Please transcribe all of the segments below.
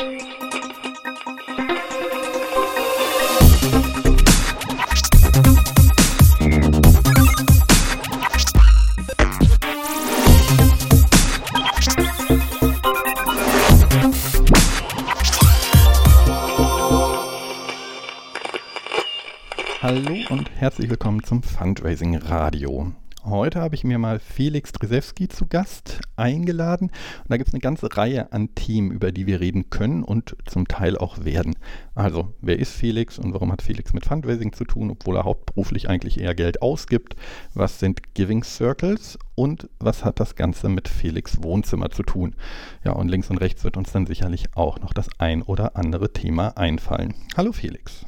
Hallo und herzlich willkommen zum Fundraising Radio. Heute habe ich mir mal Felix Dresewski zu Gast eingeladen. Und da gibt es eine ganze Reihe an Themen, über die wir reden können und zum Teil auch werden. Also, wer ist Felix und warum hat Felix mit Fundraising zu tun, obwohl er hauptberuflich eigentlich eher Geld ausgibt? Was sind Giving Circles und was hat das Ganze mit Felix Wohnzimmer zu tun? Ja, und links und rechts wird uns dann sicherlich auch noch das ein oder andere Thema einfallen. Hallo Felix.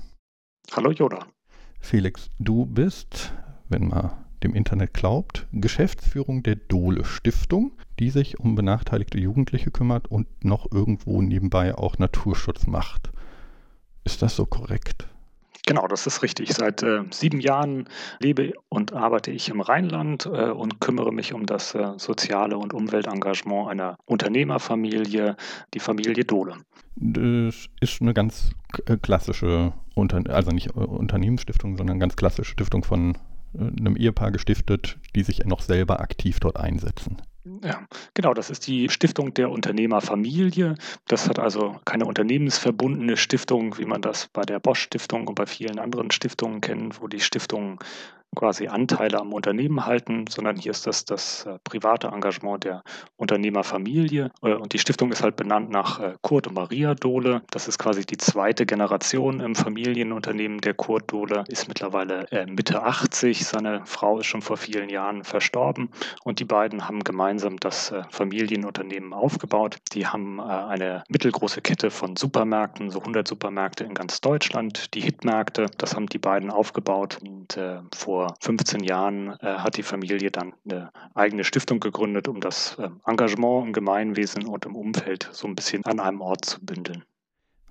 Hallo Joda. Felix, du bist, wenn man dem Internet glaubt, Geschäftsführung der Dole Stiftung, die sich um benachteiligte Jugendliche kümmert und noch irgendwo nebenbei auch Naturschutz macht. Ist das so korrekt? Genau, das ist richtig. Seit äh, sieben Jahren lebe und arbeite ich im Rheinland äh, und kümmere mich um das äh, soziale und Umweltengagement einer Unternehmerfamilie, die Familie Dole. Das ist eine ganz äh, klassische, Unter also nicht äh, Unternehmensstiftung, sondern ganz klassische Stiftung von einem Ehepaar gestiftet, die sich noch selber aktiv dort einsetzen. Ja, genau, das ist die Stiftung der Unternehmerfamilie. Das hat also keine unternehmensverbundene Stiftung, wie man das bei der Bosch Stiftung und bei vielen anderen Stiftungen kennt, wo die Stiftungen quasi Anteile am Unternehmen halten, sondern hier ist das das äh, private Engagement der Unternehmerfamilie. Äh, und die Stiftung ist halt benannt nach äh, Kurt und Maria Dohle. Das ist quasi die zweite Generation im Familienunternehmen. Der Kurt Dohle ist mittlerweile Mitte 80. Seine Frau ist schon vor vielen Jahren verstorben. Und die beiden haben gemeinsam das Familienunternehmen aufgebaut. Die haben eine mittelgroße Kette von Supermärkten, so 100 Supermärkte in ganz Deutschland. Die Hitmärkte, das haben die beiden aufgebaut. Und vor vor 15 Jahren äh, hat die Familie dann eine eigene Stiftung gegründet, um das äh, Engagement im Gemeinwesen und im Umfeld so ein bisschen an einem Ort zu bündeln.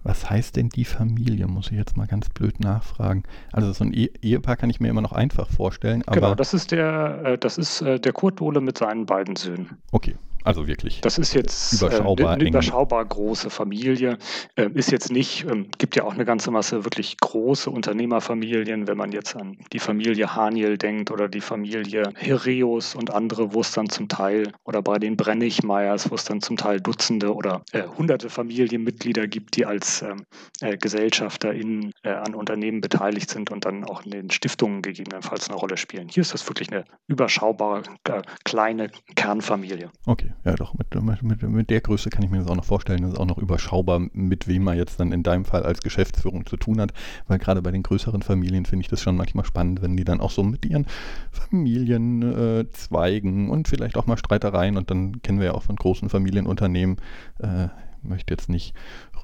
Was heißt denn die Familie, muss ich jetzt mal ganz blöd nachfragen. Also so ein e Ehepaar kann ich mir immer noch einfach vorstellen. genau, das ist der, äh, das ist äh, der Kurt Dohle mit seinen beiden Söhnen. Okay, also wirklich. Das ist jetzt überschaubar, äh, eine überschaubar große Familie. Äh, ist jetzt nicht, ähm, gibt ja auch eine ganze Masse wirklich große Unternehmerfamilien, wenn man jetzt an die Familie Haniel denkt oder die Familie Hereus und andere, wo es dann zum Teil, oder bei den Brennigmeyers, wo es dann zum Teil Dutzende oder äh, hunderte Familienmitglieder gibt, die als ähm, äh, Gesellschafter in, äh, an Unternehmen beteiligt sind und dann auch in den Stiftungen gegebenenfalls eine Rolle spielen. Hier ist das wirklich eine überschaubare äh, kleine Kernfamilie. Okay ja doch, mit, mit, mit der Größe kann ich mir das auch noch vorstellen. Das ist auch noch überschaubar, mit wem man jetzt dann in deinem Fall als Geschäftsführung zu tun hat. Weil gerade bei den größeren Familien finde ich das schon manchmal spannend, wenn die dann auch so mit ihren Familienzweigen äh, und vielleicht auch mal Streitereien und dann kennen wir ja auch von großen Familienunternehmen, äh, möchte jetzt nicht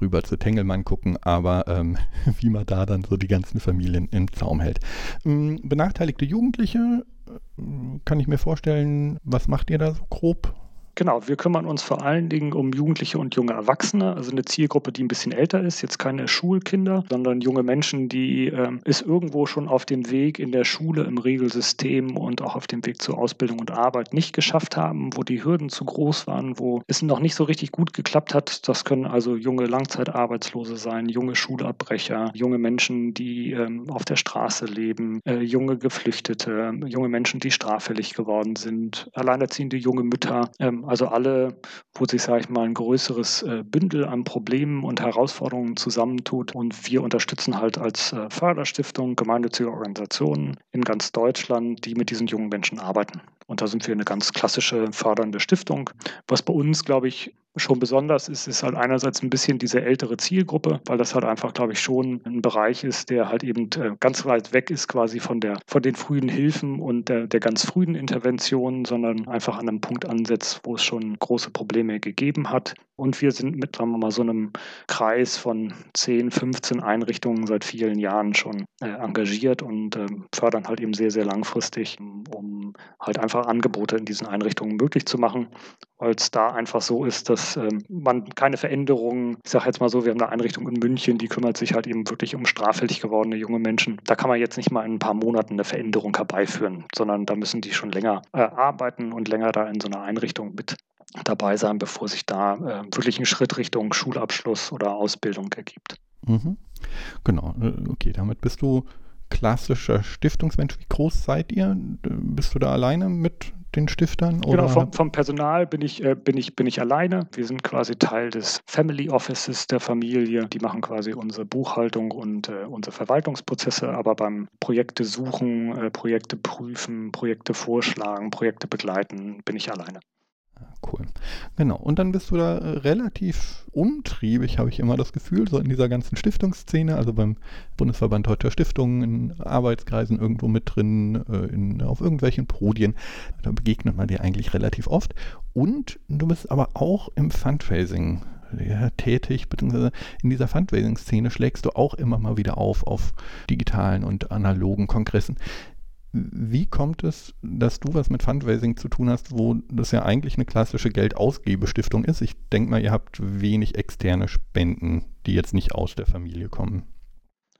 rüber zu Tengelmann gucken, aber ähm, wie man da dann so die ganzen Familien im Zaum hält. Ähm, benachteiligte Jugendliche, äh, kann ich mir vorstellen, was macht ihr da so grob? Genau, wir kümmern uns vor allen Dingen um Jugendliche und junge Erwachsene, also eine Zielgruppe, die ein bisschen älter ist, jetzt keine Schulkinder, sondern junge Menschen, die äh, es irgendwo schon auf dem Weg in der Schule, im Regelsystem und auch auf dem Weg zur Ausbildung und Arbeit nicht geschafft haben, wo die Hürden zu groß waren, wo es noch nicht so richtig gut geklappt hat. Das können also junge Langzeitarbeitslose sein, junge Schulabbrecher, junge Menschen, die ähm, auf der Straße leben, äh, junge Geflüchtete, junge Menschen, die straffällig geworden sind, alleinerziehende junge Mütter. Ähm, also alle, wo sich, sage ich mal, ein größeres äh, Bündel an Problemen und Herausforderungen zusammentut. Und wir unterstützen halt als äh, Förderstiftung gemeinnützige Organisationen in ganz Deutschland, die mit diesen jungen Menschen arbeiten. Und da sind wir eine ganz klassische fördernde Stiftung. Was bei uns, glaube ich, schon besonders ist, ist halt einerseits ein bisschen diese ältere Zielgruppe, weil das halt einfach, glaube ich, schon ein Bereich ist, der halt eben äh, ganz weit weg ist quasi von der, von den frühen Hilfen und der, der ganz frühen Interventionen, sondern einfach an einem Punkt ansetzt, wo es schon große Probleme gegeben hat. Und wir sind mit, sagen wir mal, so einem Kreis von 10, 15 Einrichtungen seit vielen Jahren schon äh, engagiert und äh, fördern halt eben sehr, sehr langfristig, um halt einfach Angebote in diesen Einrichtungen möglich zu machen, weil es da einfach so ist, dass äh, man keine Veränderungen, ich sage jetzt mal so, wir haben eine Einrichtung in München, die kümmert sich halt eben wirklich um straffällig gewordene junge Menschen. Da kann man jetzt nicht mal in ein paar Monaten eine Veränderung herbeiführen, sondern da müssen die schon länger äh, arbeiten und länger da in so einer Einrichtung mit dabei sein, bevor sich da äh, wirklich ein Schritt Richtung Schulabschluss oder Ausbildung ergibt. Mhm. Genau, äh, okay, damit bist du klassischer Stiftungsmensch. Wie groß seid ihr? Bist du da alleine mit den Stiftern? Genau, oder? Genau, vom, vom Personal bin ich, äh, bin, ich, bin ich alleine. Wir sind quasi Teil des Family Offices der Familie. Die machen quasi unsere Buchhaltung und äh, unsere Verwaltungsprozesse, aber beim Projekte suchen, äh, Projekte prüfen, Projekte vorschlagen, Projekte begleiten, bin ich alleine. Cool. Genau. Und dann bist du da äh, relativ umtriebig, habe ich immer das Gefühl, so in dieser ganzen Stiftungsszene, also beim Bundesverband Deutscher Stiftungen, in Arbeitskreisen irgendwo mit drin, äh, in, auf irgendwelchen Podien. Da begegnet man dir eigentlich relativ oft. Und du bist aber auch im Fundraising tätig, beziehungsweise in dieser Fundraising-Szene schlägst du auch immer mal wieder auf, auf digitalen und analogen Kongressen. Wie kommt es, dass du was mit Fundraising zu tun hast, wo das ja eigentlich eine klassische Geldausgebestiftung ist? Ich denke mal, ihr habt wenig externe Spenden, die jetzt nicht aus der Familie kommen.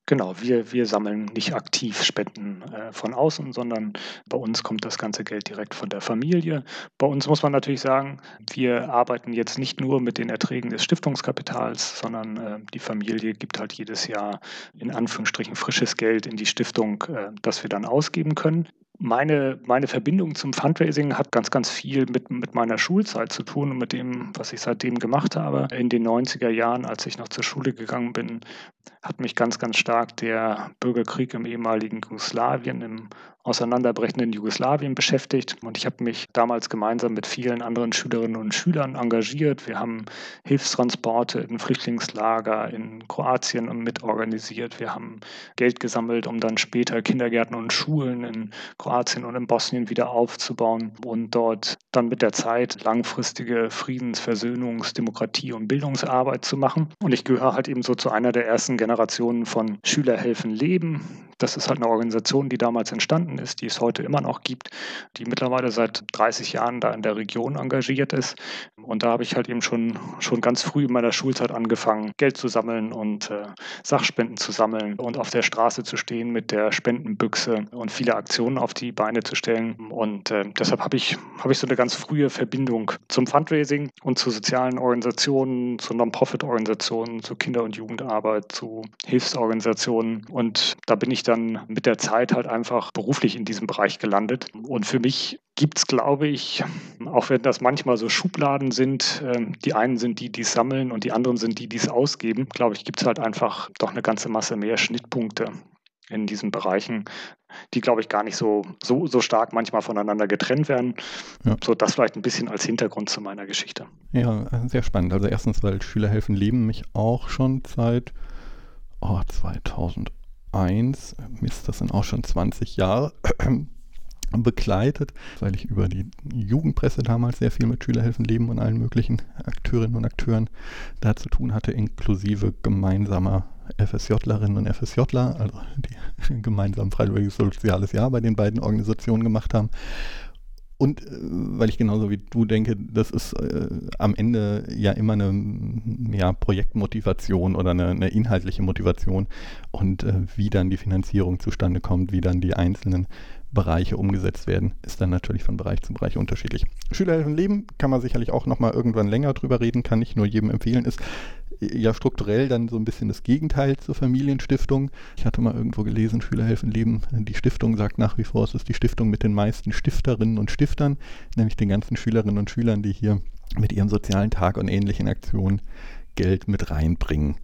Genau, wir, wir sammeln nicht aktiv Spenden äh, von außen, sondern bei uns kommt das ganze Geld direkt von der Familie. Bei uns muss man natürlich sagen, wir arbeiten jetzt nicht nur mit den Erträgen des Stiftungskapitals, sondern äh, die Familie gibt halt jedes Jahr in Anführungsstrichen frisches Geld in die Stiftung, äh, das wir dann ausgeben können. Meine, meine Verbindung zum Fundraising hat ganz, ganz viel mit, mit meiner Schulzeit zu tun und mit dem, was ich seitdem gemacht habe. In den 90er Jahren, als ich noch zur Schule gegangen bin, hat mich ganz, ganz stark der Bürgerkrieg im ehemaligen Jugoslawien, im auseinanderbrechenden Jugoslawien beschäftigt. Und ich habe mich damals gemeinsam mit vielen anderen Schülerinnen und Schülern engagiert. Wir haben Hilfstransporte in Flüchtlingslager in Kroatien mitorganisiert. Wir haben Geld gesammelt, um dann später Kindergärten und Schulen in Kroatien und in Bosnien wieder aufzubauen und dort dann mit der Zeit langfristige Friedens-, Versöhnungs-, Demokratie- und Bildungsarbeit zu machen. Und ich gehöre halt eben so zu einer der ersten Generationen von Schüler helfen Leben. Das ist halt eine Organisation, die damals entstanden ist, die es heute immer noch gibt, die mittlerweile seit 30 Jahren da in der Region engagiert ist. Und da habe ich halt eben schon, schon ganz früh in meiner Schulzeit angefangen, Geld zu sammeln und äh, Sachspenden zu sammeln und auf der Straße zu stehen mit der Spendenbüchse und viele Aktionen auf die Beine zu stellen. Und äh, deshalb habe ich, hab ich so eine ganz frühe Verbindung zum Fundraising und zu sozialen Organisationen, zu Non-Profit-Organisationen, zu Kinder- und Jugendarbeit, zu Hilfsorganisationen. Und da bin ich dann mit der Zeit halt einfach beruflich in diesem Bereich gelandet. Und für mich gibt es, glaube ich, auch wenn das manchmal so Schubladen sind, äh, die einen sind die, die es sammeln und die anderen sind die, die es ausgeben, glaube ich, gibt es halt einfach doch eine ganze Masse mehr Schnittpunkte in diesen Bereichen, die, glaube ich, gar nicht so, so, so stark manchmal voneinander getrennt werden. Ja. So das vielleicht ein bisschen als Hintergrund zu meiner Geschichte. Ja, sehr spannend. Also erstens, weil Schüler helfen leben mich auch schon seit oh, 2001, Mist, das sind auch schon 20 Jahre, begleitet, weil ich über die Jugendpresse damals sehr viel mit Schülerhelfen Leben und allen möglichen Akteurinnen und Akteuren da zu tun hatte, inklusive gemeinsamer FSJlerinnen und FSJler, also die gemeinsam freiwilliges soziales Jahr bei den beiden Organisationen gemacht haben. Und äh, weil ich genauso wie du denke, das ist äh, am Ende ja immer eine ja, Projektmotivation oder eine, eine inhaltliche Motivation. Und äh, wie dann die Finanzierung zustande kommt, wie dann die einzelnen Bereiche umgesetzt werden, ist dann natürlich von Bereich zu Bereich unterschiedlich. Schülerhelfen Leben kann man sicherlich auch nochmal irgendwann länger drüber reden, kann ich nur jedem empfehlen, ist ja strukturell dann so ein bisschen das Gegenteil zur Familienstiftung. Ich hatte mal irgendwo gelesen, Schülerhelfen Leben, die Stiftung sagt nach wie vor, es ist die Stiftung mit den meisten Stifterinnen und Stiftern, nämlich den ganzen Schülerinnen und Schülern, die hier mit ihrem sozialen Tag und ähnlichen Aktionen Geld mit reinbringen.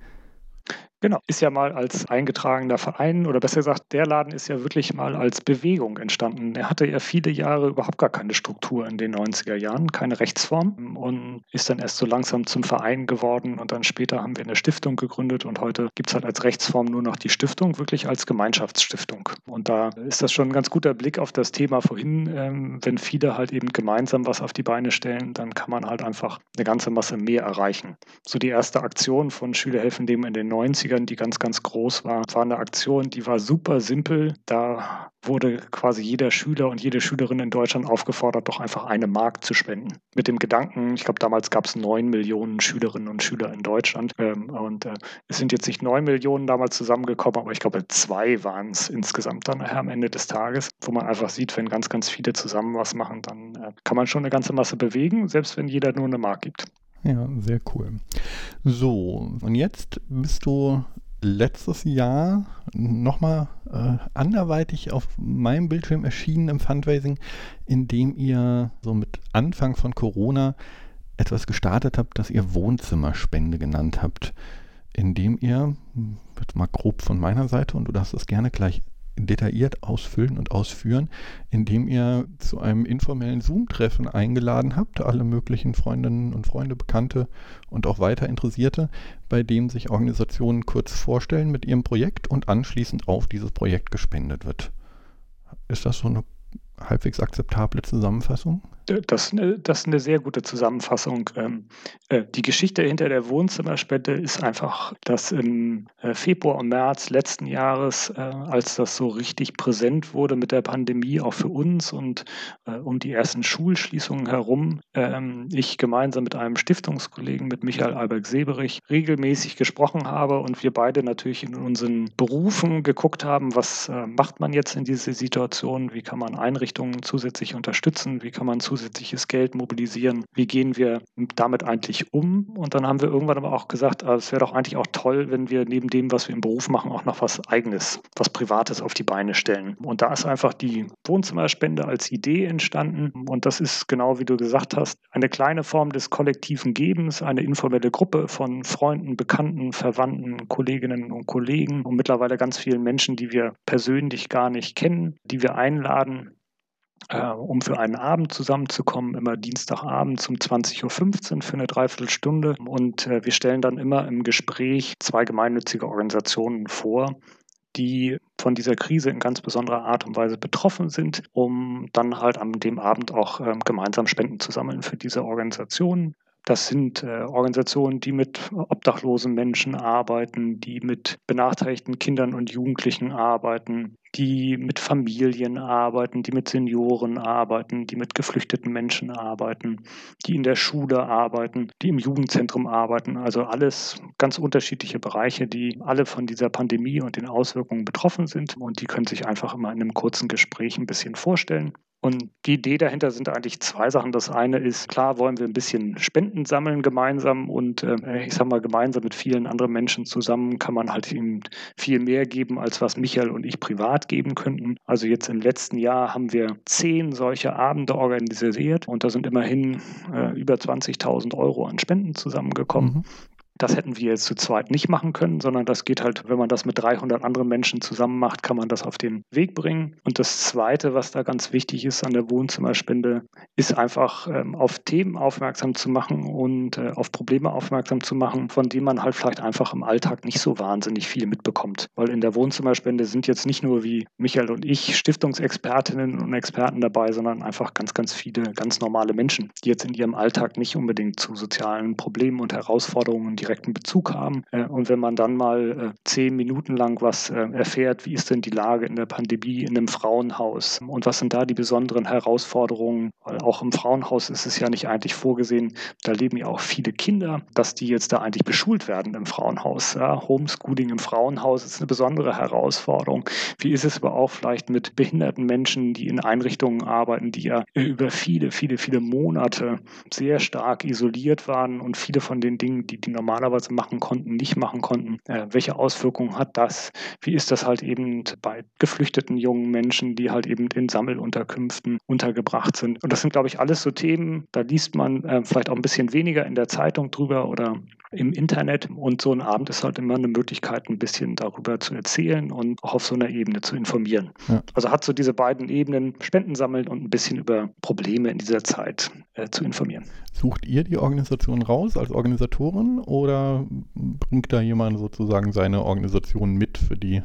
Genau, ist ja mal als eingetragener Verein oder besser gesagt, der Laden ist ja wirklich mal als Bewegung entstanden. Er hatte ja viele Jahre überhaupt gar keine Struktur in den 90er Jahren, keine Rechtsform und ist dann erst so langsam zum Verein geworden und dann später haben wir eine Stiftung gegründet und heute gibt es halt als Rechtsform nur noch die Stiftung, wirklich als Gemeinschaftsstiftung. Und da ist das schon ein ganz guter Blick auf das Thema vorhin. Ähm, wenn viele halt eben gemeinsam was auf die Beine stellen, dann kann man halt einfach eine ganze Masse mehr erreichen. So die erste Aktion von Schülerhelfen dem in den 90er 80ern, die ganz, ganz groß war. Es war eine Aktion, die war super simpel. Da wurde quasi jeder Schüler und jede Schülerin in Deutschland aufgefordert, doch einfach eine Mark zu spenden. Mit dem Gedanken, ich glaube, damals gab es neun Millionen Schülerinnen und Schüler in Deutschland. Ähm, und äh, es sind jetzt nicht neun Millionen damals zusammengekommen, aber ich glaube, zwei waren es insgesamt dann am Ende des Tages, wo man einfach sieht, wenn ganz, ganz viele zusammen was machen, dann äh, kann man schon eine ganze Masse bewegen, selbst wenn jeder nur eine Mark gibt. Ja, sehr cool. So, und jetzt bist du letztes Jahr nochmal äh, anderweitig auf meinem Bildschirm erschienen im Fundraising, indem ihr so mit Anfang von Corona etwas gestartet habt, das ihr Wohnzimmerspende genannt habt, indem ihr, jetzt mal grob von meiner Seite, und du darfst das gerne gleich detailliert ausfüllen und ausführen, indem ihr zu einem informellen Zoom-Treffen eingeladen habt, alle möglichen Freundinnen und Freunde, Bekannte und auch weiter Interessierte, bei dem sich Organisationen kurz vorstellen mit ihrem Projekt und anschließend auf dieses Projekt gespendet wird. Ist das so eine halbwegs akzeptable Zusammenfassung? Das, das ist eine sehr gute Zusammenfassung. Ähm, äh, die Geschichte hinter der Wohnzimmerspende ist einfach, dass im äh, Februar und März letzten Jahres, äh, als das so richtig präsent wurde mit der Pandemie, auch für uns und um die ersten Schulschließungen herum, ähm, ich gemeinsam mit einem Stiftungskollegen, mit Michael Alberg-Seberich, regelmäßig gesprochen habe und wir beide natürlich in unseren Berufen geguckt haben, was macht man jetzt in dieser Situation, wie kann man Einrichtungen zusätzlich unterstützen, wie kann man zusätzlich zusätzliches Geld mobilisieren. Wie gehen wir damit eigentlich um? Und dann haben wir irgendwann aber auch gesagt, ah, es wäre doch eigentlich auch toll, wenn wir neben dem, was wir im Beruf machen, auch noch was Eigenes, was Privates auf die Beine stellen. Und da ist einfach die Wohnzimmerspende als Idee entstanden. Und das ist genau wie du gesagt hast, eine kleine Form des kollektiven Gebens, eine informelle Gruppe von Freunden, Bekannten, Verwandten, Kolleginnen und Kollegen und mittlerweile ganz vielen Menschen, die wir persönlich gar nicht kennen, die wir einladen, äh, um für einen Abend zusammenzukommen, immer Dienstagabend um 20.15 Uhr für eine Dreiviertelstunde. Und äh, wir stellen dann immer im Gespräch zwei gemeinnützige Organisationen vor, die von dieser Krise in ganz besonderer Art und Weise betroffen sind, um dann halt an dem Abend auch äh, gemeinsam Spenden zu sammeln für diese Organisationen. Das sind äh, Organisationen, die mit obdachlosen Menschen arbeiten, die mit benachteiligten Kindern und Jugendlichen arbeiten, die mit Familien arbeiten, die mit Senioren arbeiten, die mit geflüchteten Menschen arbeiten, die in der Schule arbeiten, die im Jugendzentrum arbeiten. Also alles ganz unterschiedliche Bereiche, die alle von dieser Pandemie und den Auswirkungen betroffen sind. Und die können sich einfach immer in einem kurzen Gespräch ein bisschen vorstellen. Und die Idee dahinter sind eigentlich zwei Sachen. Das eine ist, klar wollen wir ein bisschen Spenden sammeln gemeinsam und äh, ich sag mal, gemeinsam mit vielen anderen Menschen zusammen kann man halt eben viel mehr geben, als was Michael und ich privat geben könnten. Also jetzt im letzten Jahr haben wir zehn solche Abende organisiert und da sind immerhin äh, über 20.000 Euro an Spenden zusammengekommen. Mhm. Das hätten wir jetzt zu zweit nicht machen können, sondern das geht halt, wenn man das mit 300 anderen Menschen zusammen macht, kann man das auf den Weg bringen. Und das Zweite, was da ganz wichtig ist an der Wohnzimmerspende, ist einfach ähm, auf Themen aufmerksam zu machen und äh, auf Probleme aufmerksam zu machen, von denen man halt vielleicht einfach im Alltag nicht so wahnsinnig viel mitbekommt. Weil in der Wohnzimmerspende sind jetzt nicht nur wie Michael und ich Stiftungsexpertinnen und Experten dabei, sondern einfach ganz, ganz viele ganz normale Menschen, die jetzt in ihrem Alltag nicht unbedingt zu sozialen Problemen und Herausforderungen direkten Bezug haben. Äh, und wenn man dann mal äh, zehn Minuten lang was äh, erfährt, wie ist denn die Lage in der Pandemie in einem Frauenhaus und was sind da die besonderen Herausforderungen, weil auch im Frauenhaus ist es ja nicht eigentlich vorgesehen, da leben ja auch viele Kinder, dass die jetzt da eigentlich beschult werden im Frauenhaus. Ja, Homeschooling im Frauenhaus ist eine besondere Herausforderung. Wie ist es aber auch vielleicht mit behinderten Menschen, die in Einrichtungen arbeiten, die ja über viele, viele, viele Monate sehr stark isoliert waren und viele von den Dingen, die die normal normalerweise machen konnten, nicht machen konnten. Äh, welche Auswirkungen hat das? Wie ist das halt eben bei geflüchteten jungen Menschen, die halt eben in Sammelunterkünften untergebracht sind? Und das sind, glaube ich, alles so Themen, da liest man äh, vielleicht auch ein bisschen weniger in der Zeitung drüber oder im Internet. Und so ein Abend ist halt immer eine Möglichkeit, ein bisschen darüber zu erzählen und auch auf so einer Ebene zu informieren. Ja. Also hat so diese beiden Ebenen, Spenden sammeln und ein bisschen über Probleme in dieser Zeit äh, zu informieren. Sucht ihr die Organisation raus als Organisatorin oder bringt da jemand sozusagen seine Organisation mit, für die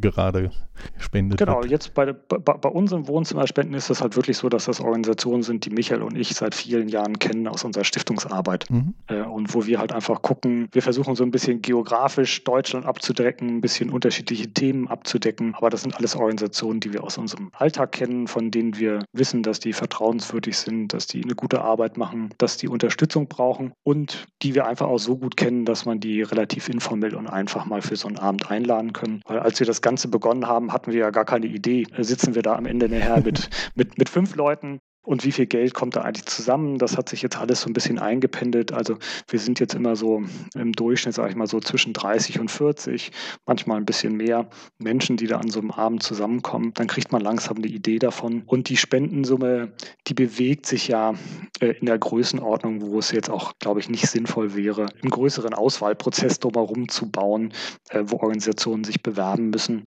gerade spendet. Genau, wird. jetzt bei, bei, bei unseren Wohnzimmerspenden ist es halt wirklich so, dass das Organisationen sind, die Michael und ich seit vielen Jahren kennen aus unserer Stiftungsarbeit. Mhm. Äh, und wo wir halt einfach gucken, wir versuchen so ein bisschen geografisch Deutschland abzudecken, ein bisschen unterschiedliche Themen abzudecken. Aber das sind alles Organisationen, die wir aus unserem Alltag kennen, von denen wir wissen, dass die vertrauenswürdig sind, dass die eine gute Arbeit machen, dass die Unterstützung brauchen und die wir einfach auch so gut kennen, dass man die relativ informell und einfach mal für so einen Abend einladen können. Weil als wir das Ganze begonnen haben, hatten wir ja gar keine Idee. Sitzen wir da am Ende nachher mit, mit, mit fünf Leuten und wie viel Geld kommt da eigentlich zusammen? Das hat sich jetzt alles so ein bisschen eingependelt. Also wir sind jetzt immer so im Durchschnitt, sage ich mal, so zwischen 30 und 40, manchmal ein bisschen mehr Menschen, die da an so einem Abend zusammenkommen. Dann kriegt man langsam eine Idee davon. Und die Spendensumme, die bewegt sich ja äh, in der Größenordnung, wo es jetzt auch, glaube ich, nicht sinnvoll wäre, einen größeren Auswahlprozess drumherum zu bauen, äh, wo Organisationen sich bewerben müssen.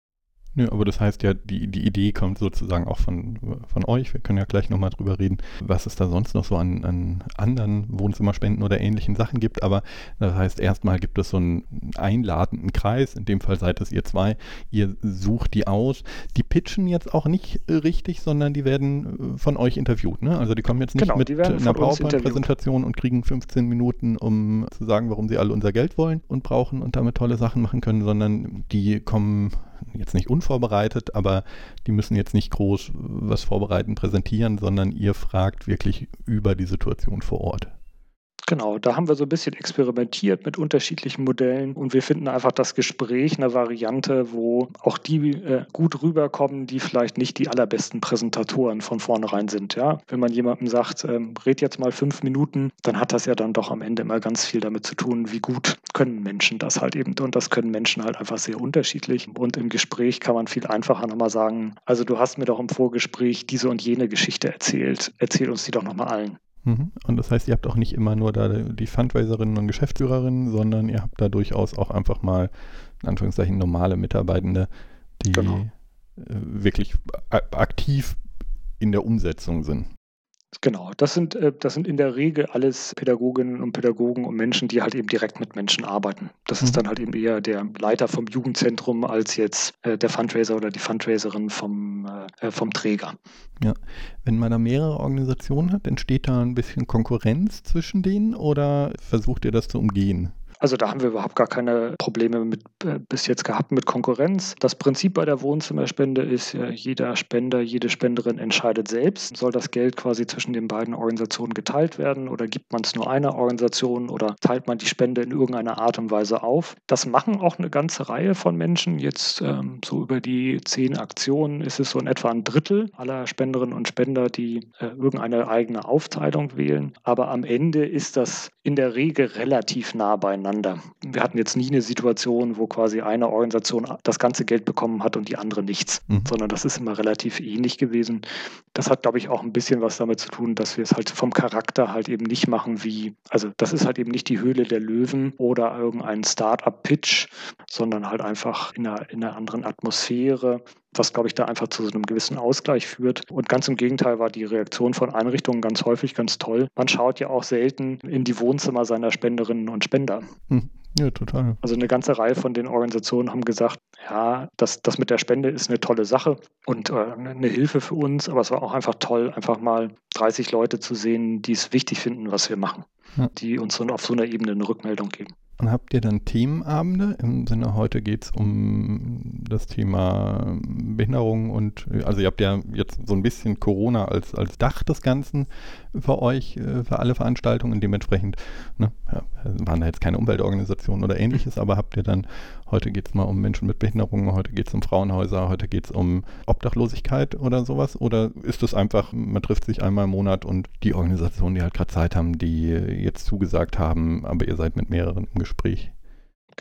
Nö, aber das heißt ja, die, die Idee kommt sozusagen auch von, von euch. Wir können ja gleich nochmal drüber reden, was es da sonst noch so an, an anderen Wohnzimmerspenden oder ähnlichen Sachen gibt. Aber das heißt, erstmal gibt es so einen einladenden Kreis. In dem Fall seid es ihr zwei. Ihr sucht die aus. Die pitchen jetzt auch nicht richtig, sondern die werden äh, von euch interviewt. Ne? Also die kommen jetzt nicht genau, mit einer PowerPoint-Präsentation und kriegen 15 Minuten, um zu sagen, warum sie alle unser Geld wollen und brauchen und damit tolle Sachen machen können, sondern die kommen jetzt nicht unvorbereitet, aber die müssen jetzt nicht groß was vorbereiten, präsentieren, sondern ihr fragt wirklich über die Situation vor Ort. Genau, da haben wir so ein bisschen experimentiert mit unterschiedlichen Modellen und wir finden einfach das Gespräch eine Variante, wo auch die äh, gut rüberkommen, die vielleicht nicht die allerbesten Präsentatoren von vornherein sind. Ja? Wenn man jemandem sagt, ähm, red jetzt mal fünf Minuten, dann hat das ja dann doch am Ende immer ganz viel damit zu tun, wie gut können Menschen das halt eben. Und das können Menschen halt einfach sehr unterschiedlich. Und im Gespräch kann man viel einfacher nochmal sagen, also du hast mir doch im Vorgespräch diese und jene Geschichte erzählt, erzähl uns die doch nochmal allen. Mhm. Und das heißt, ihr habt auch nicht immer nur da die Fundraiserinnen und Geschäftsführerinnen, sondern ihr habt da durchaus auch einfach mal, in Anführungszeichen, normale Mitarbeitende, die genau. Äh, wirklich aktiv in der Umsetzung sind. Genau, das sind, äh, das sind in der Regel alles Pädagoginnen und Pädagogen und Menschen, die halt eben direkt mit Menschen arbeiten. Das mhm. ist dann halt eben eher der Leiter vom Jugendzentrum als jetzt äh, der Fundraiser oder die Fundraiserin vom, äh, vom Träger. Ja, wenn man da mehrere Organisationen hat, entsteht da ein bisschen Konkurrenz zwischen denen oder versucht ihr das zu umgehen? Also da haben wir überhaupt gar keine Probleme mit, äh, bis jetzt gehabt mit Konkurrenz. Das Prinzip bei der Wohnzimmerspende ist, äh, jeder Spender, jede Spenderin entscheidet selbst. Soll das Geld quasi zwischen den beiden Organisationen geteilt werden oder gibt man es nur einer Organisation oder teilt man die Spende in irgendeiner Art und Weise auf? Das machen auch eine ganze Reihe von Menschen. Jetzt ähm, so über die zehn Aktionen ist es so in etwa ein Drittel aller Spenderinnen und Spender, die äh, irgendeine eigene Aufteilung wählen. Aber am Ende ist das in der Regel relativ nah beieinander miteinander. Wir hatten jetzt nie eine Situation, wo quasi eine Organisation das ganze Geld bekommen hat und die andere nichts, mhm. sondern das ist immer relativ ähnlich gewesen. Das hat, glaube ich, auch ein bisschen was damit zu tun, dass wir es halt vom Charakter halt eben nicht machen wie, also das ist halt eben nicht die Höhle der Löwen oder irgendein Start-up-Pitch, sondern halt einfach in einer, in einer anderen Atmosphäre was, glaube ich, da einfach zu so einem gewissen Ausgleich führt. Und ganz im Gegenteil war die Reaktion von Einrichtungen ganz häufig ganz toll. Man schaut ja auch selten in die Wohnzimmer seiner Spenderinnen und Spender. Hm. Ja, total. Also eine ganze Reihe von den Organisationen haben gesagt, ja, das, das mit der Spende ist eine tolle Sache und äh, eine Hilfe für uns, aber es war auch einfach toll, einfach mal 30 Leute zu sehen, die es wichtig finden, was wir machen, ja. die uns so auf so einer Ebene eine Rückmeldung geben. Und habt ihr dann Themenabende? Im Sinne, heute geht es um das Thema Behinderung und also ihr habt ja jetzt so ein bisschen Corona als, als Dach des Ganzen für euch, äh, für alle Veranstaltungen. Dementsprechend ne, waren da jetzt keine Umweltorganisationen oder ähnliches, aber habt ihr dann Heute geht es mal um Menschen mit Behinderungen, heute geht es um Frauenhäuser, heute geht es um Obdachlosigkeit oder sowas? Oder ist es einfach, man trifft sich einmal im Monat und die Organisationen, die halt gerade Zeit haben, die jetzt zugesagt haben, aber ihr seid mit mehreren im Gespräch?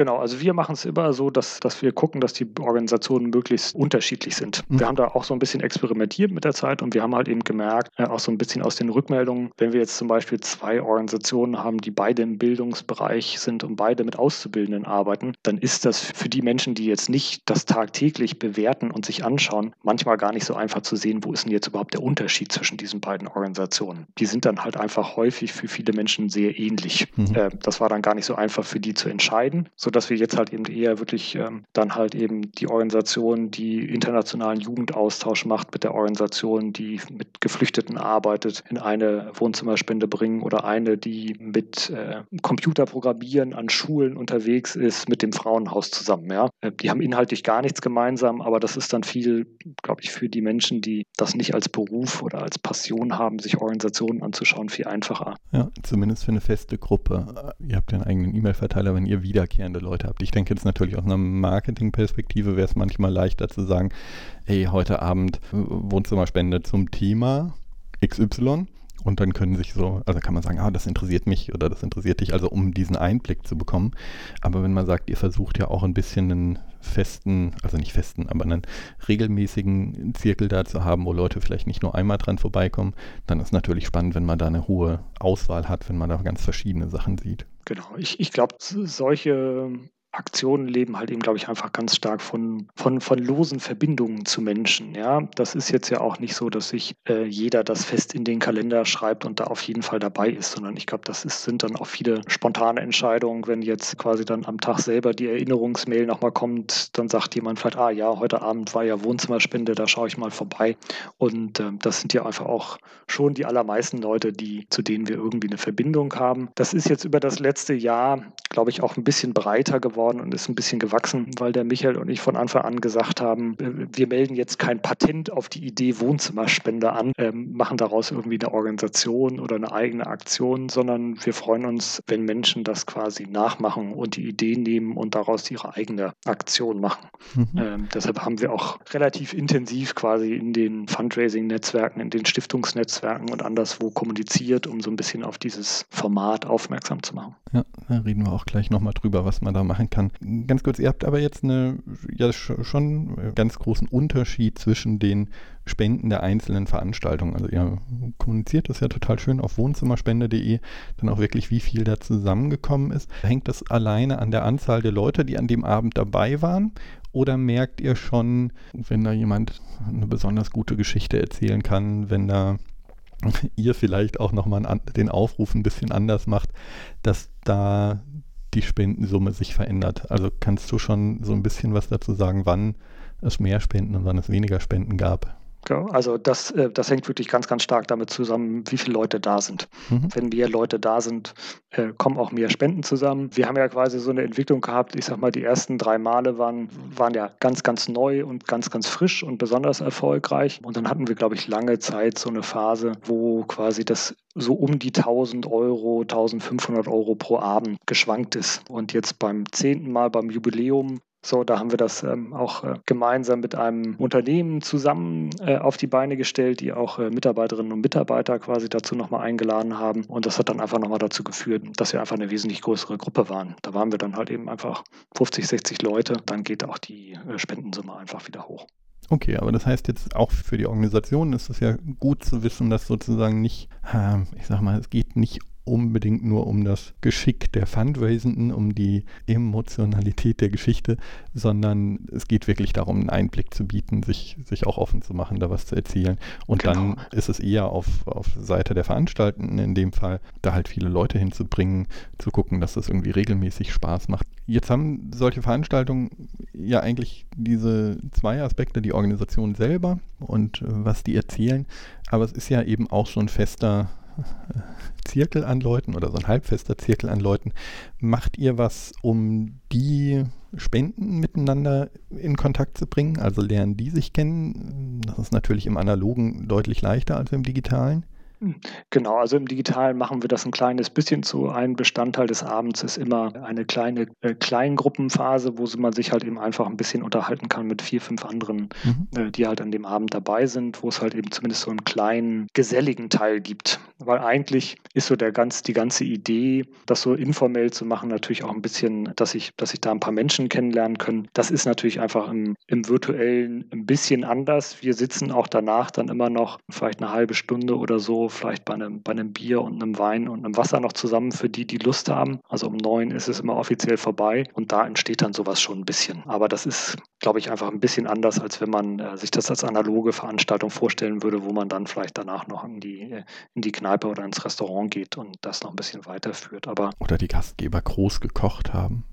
Genau, also wir machen es immer so, dass, dass wir gucken, dass die Organisationen möglichst unterschiedlich sind. Mhm. Wir haben da auch so ein bisschen experimentiert mit der Zeit und wir haben halt eben gemerkt, äh, auch so ein bisschen aus den Rückmeldungen, wenn wir jetzt zum Beispiel zwei Organisationen haben, die beide im Bildungsbereich sind und beide mit Auszubildenden arbeiten, dann ist das für die Menschen, die jetzt nicht das tagtäglich bewerten und sich anschauen, manchmal gar nicht so einfach zu sehen, wo ist denn jetzt überhaupt der Unterschied zwischen diesen beiden Organisationen. Die sind dann halt einfach häufig für viele Menschen sehr ähnlich. Mhm. Äh, das war dann gar nicht so einfach für die zu entscheiden. So sodass wir jetzt halt eben eher wirklich ähm, dann halt eben die Organisation, die internationalen Jugendaustausch macht mit der Organisation, die mit Geflüchteten arbeitet, in eine Wohnzimmerspende bringen oder eine, die mit äh, Computerprogrammieren an Schulen unterwegs ist, mit dem Frauenhaus zusammen. Ja? Äh, die haben inhaltlich gar nichts gemeinsam, aber das ist dann viel, glaube ich, für die Menschen, die das nicht als Beruf oder als Passion haben, sich Organisationen anzuschauen, viel einfacher. Ja, zumindest für eine feste Gruppe. Ihr habt ja einen eigenen E-Mail-Verteiler, wenn ihr wiederkehrende Leute habt. Ich denke jetzt natürlich aus einer Marketingperspektive wäre es manchmal leichter zu sagen, hey, heute Abend äh, Wohnzimmerspende zum Thema XY und dann können sich so, also kann man sagen, ah, das interessiert mich oder das interessiert dich, also um diesen Einblick zu bekommen. Aber wenn man sagt, ihr versucht ja auch ein bisschen einen festen, also nicht festen, aber einen regelmäßigen Zirkel da zu haben, wo Leute vielleicht nicht nur einmal dran vorbeikommen, dann ist natürlich spannend, wenn man da eine hohe Auswahl hat, wenn man da ganz verschiedene Sachen sieht. Genau, ich, ich glaube, solche Aktionen leben halt eben, glaube ich, einfach ganz stark von, von, von losen Verbindungen zu Menschen. Ja, das ist jetzt ja auch nicht so, dass sich äh, jeder das fest in den Kalender schreibt und da auf jeden Fall dabei ist, sondern ich glaube, das ist, sind dann auch viele spontane Entscheidungen. Wenn jetzt quasi dann am Tag selber die Erinnerungsmail nochmal kommt, dann sagt jemand vielleicht, ah ja, heute Abend war ja Wohnzimmerspende, da schaue ich mal vorbei. Und äh, das sind ja einfach auch schon die allermeisten Leute, die, zu denen wir irgendwie eine Verbindung haben. Das ist jetzt über das letzte Jahr, glaube ich, auch ein bisschen breiter geworden geworden und ist ein bisschen gewachsen, weil der Michael und ich von Anfang an gesagt haben, äh, wir melden jetzt kein Patent auf die Idee Wohnzimmerspende an, ähm, machen daraus irgendwie eine Organisation oder eine eigene Aktion, sondern wir freuen uns, wenn Menschen das quasi nachmachen und die Idee nehmen und daraus ihre eigene Aktion machen. Mhm. Ähm, deshalb haben wir auch relativ intensiv quasi in den Fundraising-Netzwerken, in den Stiftungsnetzwerken und anderswo kommuniziert, um so ein bisschen auf dieses Format aufmerksam zu machen. Ja, da reden wir auch gleich nochmal drüber, was man da machen kann. Ganz kurz, ihr habt aber jetzt eine, ja, schon einen ganz großen Unterschied zwischen den Spenden der einzelnen Veranstaltungen. Also ihr kommuniziert das ja total schön auf wohnzimmerspende.de, dann auch wirklich, wie viel da zusammengekommen ist. Hängt das alleine an der Anzahl der Leute, die an dem Abend dabei waren? Oder merkt ihr schon, wenn da jemand eine besonders gute Geschichte erzählen kann, wenn da ihr vielleicht auch nochmal den Aufruf ein bisschen anders macht, dass da die Spendensumme sich verändert. Also kannst du schon so ein bisschen was dazu sagen, wann es mehr Spenden und wann es weniger Spenden gab? Also das, äh, das hängt wirklich ganz, ganz stark damit zusammen, wie viele Leute da sind. Mhm. Wenn mehr Leute da sind, äh, kommen auch mehr Spenden zusammen. Wir haben ja quasi so eine Entwicklung gehabt, ich sag mal, die ersten drei Male waren, waren ja ganz, ganz neu und ganz, ganz frisch und besonders erfolgreich. Und dann hatten wir, glaube ich, lange Zeit so eine Phase, wo quasi das so um die 1000 Euro, 1500 Euro pro Abend geschwankt ist. Und jetzt beim zehnten Mal beim Jubiläum so, da haben wir das ähm, auch äh, gemeinsam mit einem Unternehmen zusammen äh, auf die Beine gestellt, die auch äh, Mitarbeiterinnen und Mitarbeiter quasi dazu nochmal eingeladen haben. Und das hat dann einfach nochmal dazu geführt, dass wir einfach eine wesentlich größere Gruppe waren. Da waren wir dann halt eben einfach 50, 60 Leute. Dann geht auch die äh, Spendensumme einfach wieder hoch. Okay, aber das heißt jetzt auch für die Organisation ist es ja gut zu wissen, dass sozusagen nicht, ähm, ich sag mal, es geht nicht unbedingt nur um das Geschick der Fundraisenden, um die Emotionalität der Geschichte, sondern es geht wirklich darum, einen Einblick zu bieten, sich, sich auch offen zu machen, da was zu erzählen. Und genau. dann ist es eher auf, auf Seite der Veranstaltenden in dem Fall, da halt viele Leute hinzubringen, zu gucken, dass das irgendwie regelmäßig Spaß macht. Jetzt haben solche Veranstaltungen ja eigentlich diese zwei Aspekte, die Organisation selber und äh, was die erzählen, aber es ist ja eben auch ein fester Zirkel an Leuten oder so ein halbfester Zirkel an Leuten. Macht ihr was, um die Spenden miteinander in Kontakt zu bringen? Also lernen die sich kennen? Das ist natürlich im Analogen deutlich leichter als im Digitalen. Genau, also im Digitalen machen wir das ein kleines bisschen zu. Ein Bestandteil des Abends ist immer eine kleine äh, Kleingruppenphase, wo man sich halt eben einfach ein bisschen unterhalten kann mit vier, fünf anderen, mhm. äh, die halt an dem Abend dabei sind, wo es halt eben zumindest so einen kleinen geselligen Teil gibt. Weil eigentlich ist so der ganz, die ganze Idee, das so informell zu machen, natürlich auch ein bisschen, dass ich, dass ich da ein paar Menschen kennenlernen können. Das ist natürlich einfach im, im virtuellen ein bisschen anders. Wir sitzen auch danach dann immer noch vielleicht eine halbe Stunde oder so vielleicht bei einem, bei einem Bier und einem Wein und einem Wasser noch zusammen für die, die Lust haben. Also um neun ist es immer offiziell vorbei und da entsteht dann sowas schon ein bisschen. Aber das ist, glaube ich, einfach ein bisschen anders, als wenn man äh, sich das als analoge Veranstaltung vorstellen würde, wo man dann vielleicht danach noch in die, äh, in die Kneipe oder ins Restaurant geht und das noch ein bisschen weiterführt. Aber oder die Gastgeber groß gekocht haben.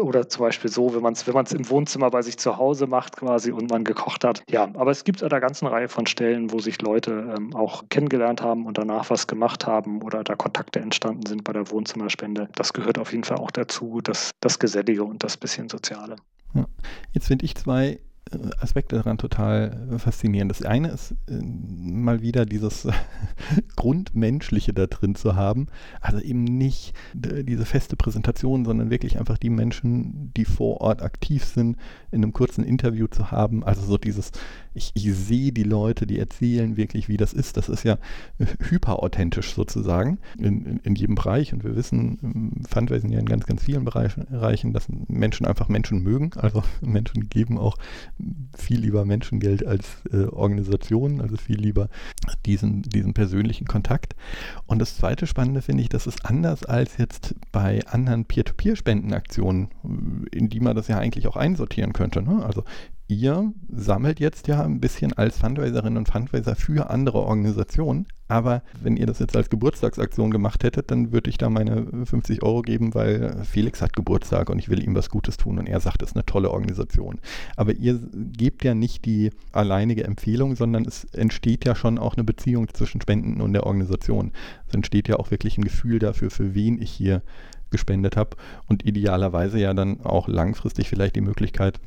Oder zum Beispiel so, wenn man es wenn im Wohnzimmer bei sich zu Hause macht quasi und man gekocht hat. Ja, aber es gibt eine ganze Reihe von Stellen, wo sich Leute ähm, auch kennengelernt haben und danach was gemacht haben oder da Kontakte entstanden sind bei der Wohnzimmerspende. Das gehört auf jeden Fall auch dazu, das, das Gesellige und das bisschen Soziale. Ja. Jetzt finde ich zwei Aspekte daran total äh, faszinierend. Das eine ist äh, mal wieder dieses Grundmenschliche da drin zu haben. Also eben nicht diese feste Präsentation, sondern wirklich einfach die Menschen, die vor Ort aktiv sind, in einem kurzen Interview zu haben. Also so dieses, ich, ich sehe die Leute, die erzählen wirklich, wie das ist. Das ist ja hyperauthentisch sozusagen in, in, in jedem Bereich. Und wir wissen, Fundraising ja in ganz, ganz vielen Bereichen, dass Menschen einfach Menschen mögen. Also Menschen geben auch viel lieber Menschengeld als äh, Organisationen, also viel lieber diesen, diesen persönlichen Kontakt. Und das zweite Spannende finde ich, das ist anders als jetzt bei anderen Peer-to-Peer-Spendenaktionen, in die man das ja eigentlich auch einsortieren könnte. Ne? Also ihr sammelt jetzt ja ein bisschen als Fundraiserinnen und Fundraiser für andere Organisationen. Aber wenn ihr das jetzt als Geburtstagsaktion gemacht hättet, dann würde ich da meine 50 Euro geben, weil Felix hat Geburtstag und ich will ihm was Gutes tun und er sagt, es ist eine tolle Organisation. Aber ihr gebt ja nicht die alleinige Empfehlung, sondern es entsteht ja schon auch eine Beziehung zwischen Spenden und der Organisation. Es entsteht ja auch wirklich ein Gefühl dafür, für wen ich hier gespendet habe und idealerweise ja dann auch langfristig vielleicht die Möglichkeit,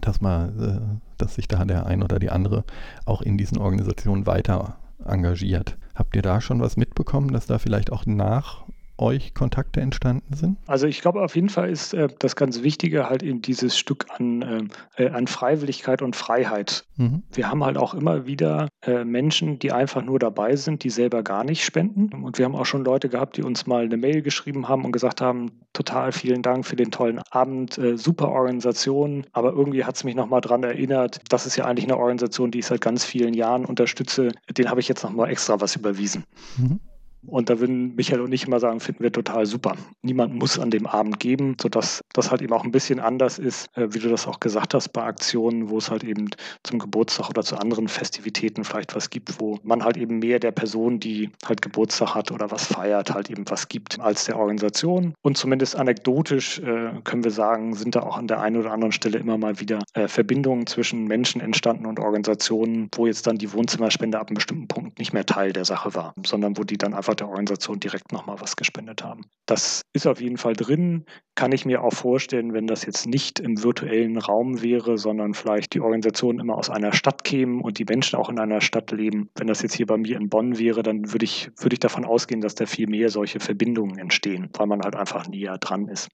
dass man, äh, dass sich da der ein oder die andere auch in diesen Organisationen weiter engagiert. Habt ihr da schon was mitbekommen, dass da vielleicht auch nach euch Kontakte entstanden sind? Also ich glaube auf jeden Fall ist äh, das ganz Wichtige halt eben dieses Stück an, äh, an Freiwilligkeit und Freiheit. Mhm. Wir haben halt auch immer wieder äh, Menschen, die einfach nur dabei sind, die selber gar nicht spenden. Und wir haben auch schon Leute gehabt, die uns mal eine Mail geschrieben haben und gesagt haben, total vielen Dank für den tollen Abend, äh, super Organisation, aber irgendwie hat es mich nochmal daran erinnert, das ist ja eigentlich eine Organisation, die ich seit ganz vielen Jahren unterstütze. Den habe ich jetzt nochmal extra was überwiesen. Mhm. Und da würden Michael und ich immer sagen, finden wir total super. Niemand muss an dem Abend geben, sodass das halt eben auch ein bisschen anders ist, äh, wie du das auch gesagt hast, bei Aktionen, wo es halt eben zum Geburtstag oder zu anderen Festivitäten vielleicht was gibt, wo man halt eben mehr der Person, die halt Geburtstag hat oder was feiert, halt eben was gibt als der Organisation. Und zumindest anekdotisch äh, können wir sagen, sind da auch an der einen oder anderen Stelle immer mal wieder äh, Verbindungen zwischen Menschen entstanden und Organisationen, wo jetzt dann die Wohnzimmerspende ab einem bestimmten Punkt nicht mehr Teil der Sache war, sondern wo die dann einfach der Organisation direkt nochmal was gespendet haben. Das ist auf jeden Fall drin. Kann ich mir auch vorstellen, wenn das jetzt nicht im virtuellen Raum wäre, sondern vielleicht die Organisation immer aus einer Stadt kämen und die Menschen auch in einer Stadt leben. Wenn das jetzt hier bei mir in Bonn wäre, dann würde ich, würde ich davon ausgehen, dass da viel mehr solche Verbindungen entstehen, weil man halt einfach näher dran ist.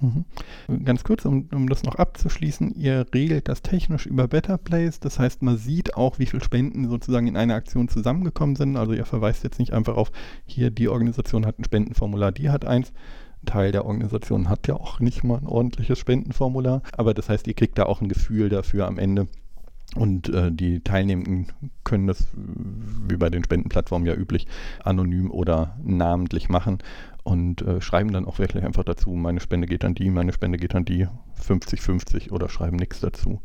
Mhm. Ganz kurz, um, um das noch abzuschließen, ihr regelt das technisch über Better Place, das heißt, man sieht auch, wie viele Spenden sozusagen in einer Aktion zusammengekommen sind. Also ihr verweist jetzt nicht einfach auf, hier die Organisation hat ein Spendenformular, die hat eins. Ein Teil der Organisation hat ja auch nicht mal ein ordentliches Spendenformular, aber das heißt, ihr kriegt da auch ein Gefühl dafür am Ende, und äh, die Teilnehmenden können das, wie bei den Spendenplattformen ja üblich, anonym oder namentlich machen und äh, schreiben dann auch wirklich einfach dazu, meine Spende geht an die, meine Spende geht an die, 50-50 oder schreiben nichts dazu.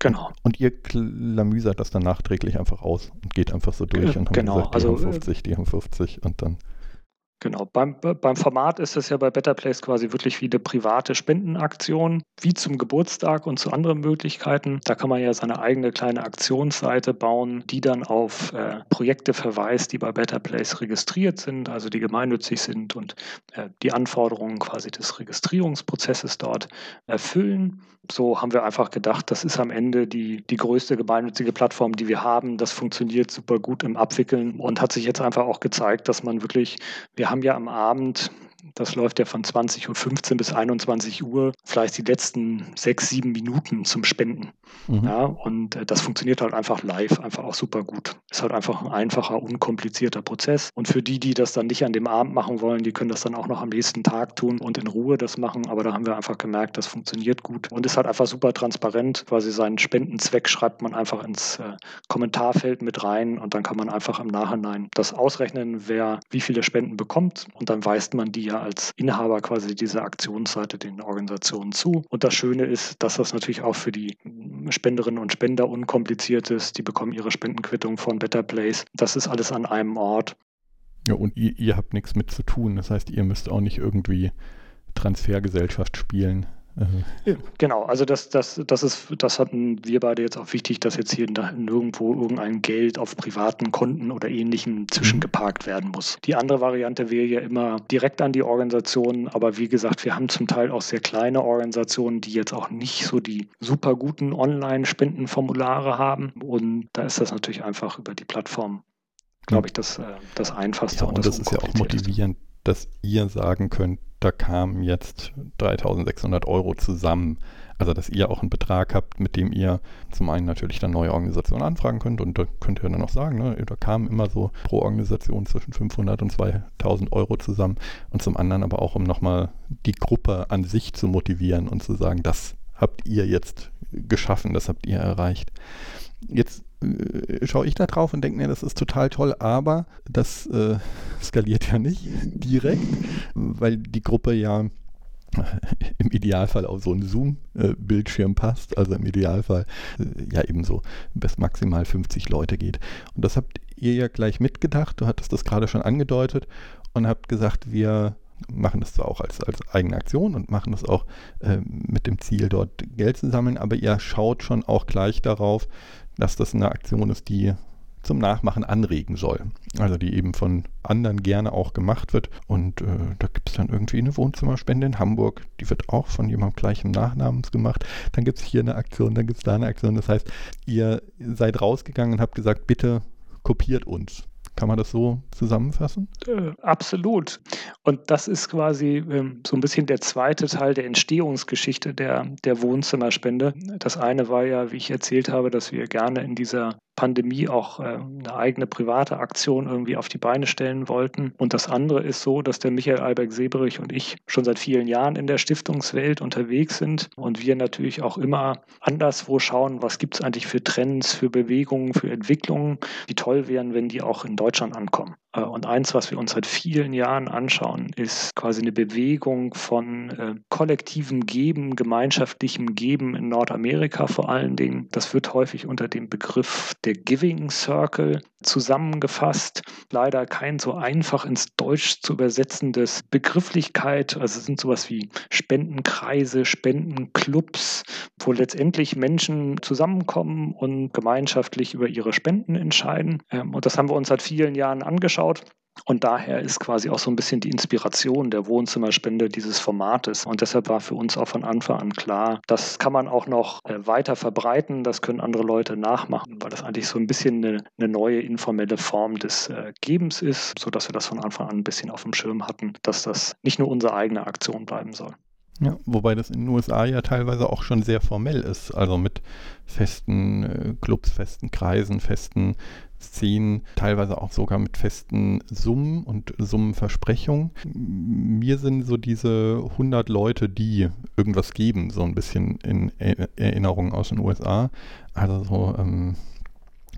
Genau. Und ihr klamüsert das dann nachträglich einfach aus und geht einfach so durch und genau. gesagt, die also, haben 50, die haben 50 und dann Genau, beim, beim Format ist es ja bei Better Place quasi wirklich wie eine private Spendenaktion, wie zum Geburtstag und zu anderen Möglichkeiten. Da kann man ja seine eigene kleine Aktionsseite bauen, die dann auf äh, Projekte verweist, die bei Better Place registriert sind, also die gemeinnützig sind und äh, die Anforderungen quasi des Registrierungsprozesses dort erfüllen. So haben wir einfach gedacht, das ist am Ende die, die größte gemeinnützige Plattform, die wir haben. Das funktioniert super gut im Abwickeln und hat sich jetzt einfach auch gezeigt, dass man wirklich, wir haben ja am Abend das läuft ja von 20.15 Uhr bis 21 Uhr, vielleicht die letzten sechs, sieben Minuten zum Spenden. Mhm. Ja, und äh, das funktioniert halt einfach live, einfach auch super gut. Ist halt einfach ein einfacher, unkomplizierter Prozess. Und für die, die das dann nicht an dem Abend machen wollen, die können das dann auch noch am nächsten Tag tun und in Ruhe das machen. Aber da haben wir einfach gemerkt, das funktioniert gut und ist halt einfach super transparent. Quasi seinen Spendenzweck schreibt man einfach ins äh, Kommentarfeld mit rein und dann kann man einfach im Nachhinein das ausrechnen, wer wie viele Spenden bekommt und dann weist man die ja als Inhaber quasi dieser Aktionsseite den Organisationen zu. Und das Schöne ist, dass das natürlich auch für die Spenderinnen und Spender unkompliziert ist. Die bekommen ihre Spendenquittung von Better Place. Das ist alles an einem Ort. Ja, und ihr, ihr habt nichts mit zu tun. Das heißt, ihr müsst auch nicht irgendwie Transfergesellschaft spielen. Genau, also das, das, das ist, das hatten wir beide jetzt auch wichtig, dass jetzt hier nirgendwo irgendein Geld auf privaten Konten oder ähnlichem zwischengeparkt werden muss. Die andere Variante wäre ja immer direkt an die Organisation, aber wie gesagt, wir haben zum Teil auch sehr kleine Organisationen, die jetzt auch nicht so die super guten Online-Spendenformulare haben und da ist das natürlich einfach über die Plattform, glaube ich, das, äh, das Einfachste. Ja, und, und das, das ist ja auch motivierend, dass ihr sagen könnt, da kamen jetzt 3600 Euro zusammen. Also, dass ihr auch einen Betrag habt, mit dem ihr zum einen natürlich dann neue Organisationen anfragen könnt und da könnt ihr dann auch sagen, ne, da kamen immer so pro Organisation zwischen 500 und 2000 Euro zusammen und zum anderen aber auch, um nochmal die Gruppe an sich zu motivieren und zu sagen, das habt ihr jetzt geschaffen, das habt ihr erreicht. Jetzt äh, schaue ich da drauf und denke mir, das ist total toll, aber das äh, skaliert ja nicht direkt, weil die Gruppe ja im Idealfall auf so einen Zoom-Bildschirm passt, also im Idealfall äh, ja eben so bis maximal 50 Leute geht. Und das habt ihr ja gleich mitgedacht, du hattest das gerade schon angedeutet und habt gesagt, wir machen das zwar auch als, als eigene Aktion und machen das auch äh, mit dem Ziel, dort Geld zu sammeln, aber ihr schaut schon auch gleich darauf, dass das eine Aktion ist, die zum Nachmachen anregen soll. Also die eben von anderen gerne auch gemacht wird. Und äh, da gibt es dann irgendwie eine Wohnzimmerspende in Hamburg. Die wird auch von jemandem gleichem Nachnamens gemacht. Dann gibt es hier eine Aktion, dann gibt es da eine Aktion. Das heißt, ihr seid rausgegangen und habt gesagt, bitte kopiert uns. Kann man das so zusammenfassen? Äh, absolut. Und das ist quasi ähm, so ein bisschen der zweite Teil der Entstehungsgeschichte der, der Wohnzimmerspende. Das eine war ja, wie ich erzählt habe, dass wir gerne in dieser Pandemie auch äh, eine eigene private Aktion irgendwie auf die Beine stellen wollten. Und das andere ist so, dass der Michael Alberg Seberich und ich schon seit vielen Jahren in der Stiftungswelt unterwegs sind und wir natürlich auch immer anderswo schauen, was gibt es eigentlich für Trends, für Bewegungen, für Entwicklungen, die toll wären, wenn die auch in Deutschland ankommen. Äh, und eins, was wir uns seit vielen Jahren anschauen, ist quasi eine Bewegung von äh, kollektivem Geben, gemeinschaftlichem Geben in Nordamerika vor allen Dingen. Das wird häufig unter dem Begriff der Giving Circle zusammengefasst. Leider kein so einfach ins Deutsch zu übersetzendes Begrifflichkeit. Also es sind sowas wie Spendenkreise, Spendenclubs, wo letztendlich Menschen zusammenkommen und gemeinschaftlich über ihre Spenden entscheiden. Ähm, und das haben wir uns seit vielen Jahren angeschaut. Und daher ist quasi auch so ein bisschen die Inspiration der Wohnzimmerspende dieses Formates. Und deshalb war für uns auch von Anfang an klar, das kann man auch noch äh, weiter verbreiten, das können andere Leute nachmachen, weil das eigentlich so ein bisschen eine, eine neue informelle Form des äh, Gebens ist, sodass wir das von Anfang an ein bisschen auf dem Schirm hatten, dass das nicht nur unsere eigene Aktion bleiben soll. Ja, wobei das in den USA ja teilweise auch schon sehr formell ist, also mit festen äh, Clubs, festen Kreisen, festen Szenen, teilweise auch sogar mit festen Summen und Summenversprechungen. Mir sind so diese 100 Leute, die irgendwas geben, so ein bisschen in Erinnerung aus den USA. Also so, ähm,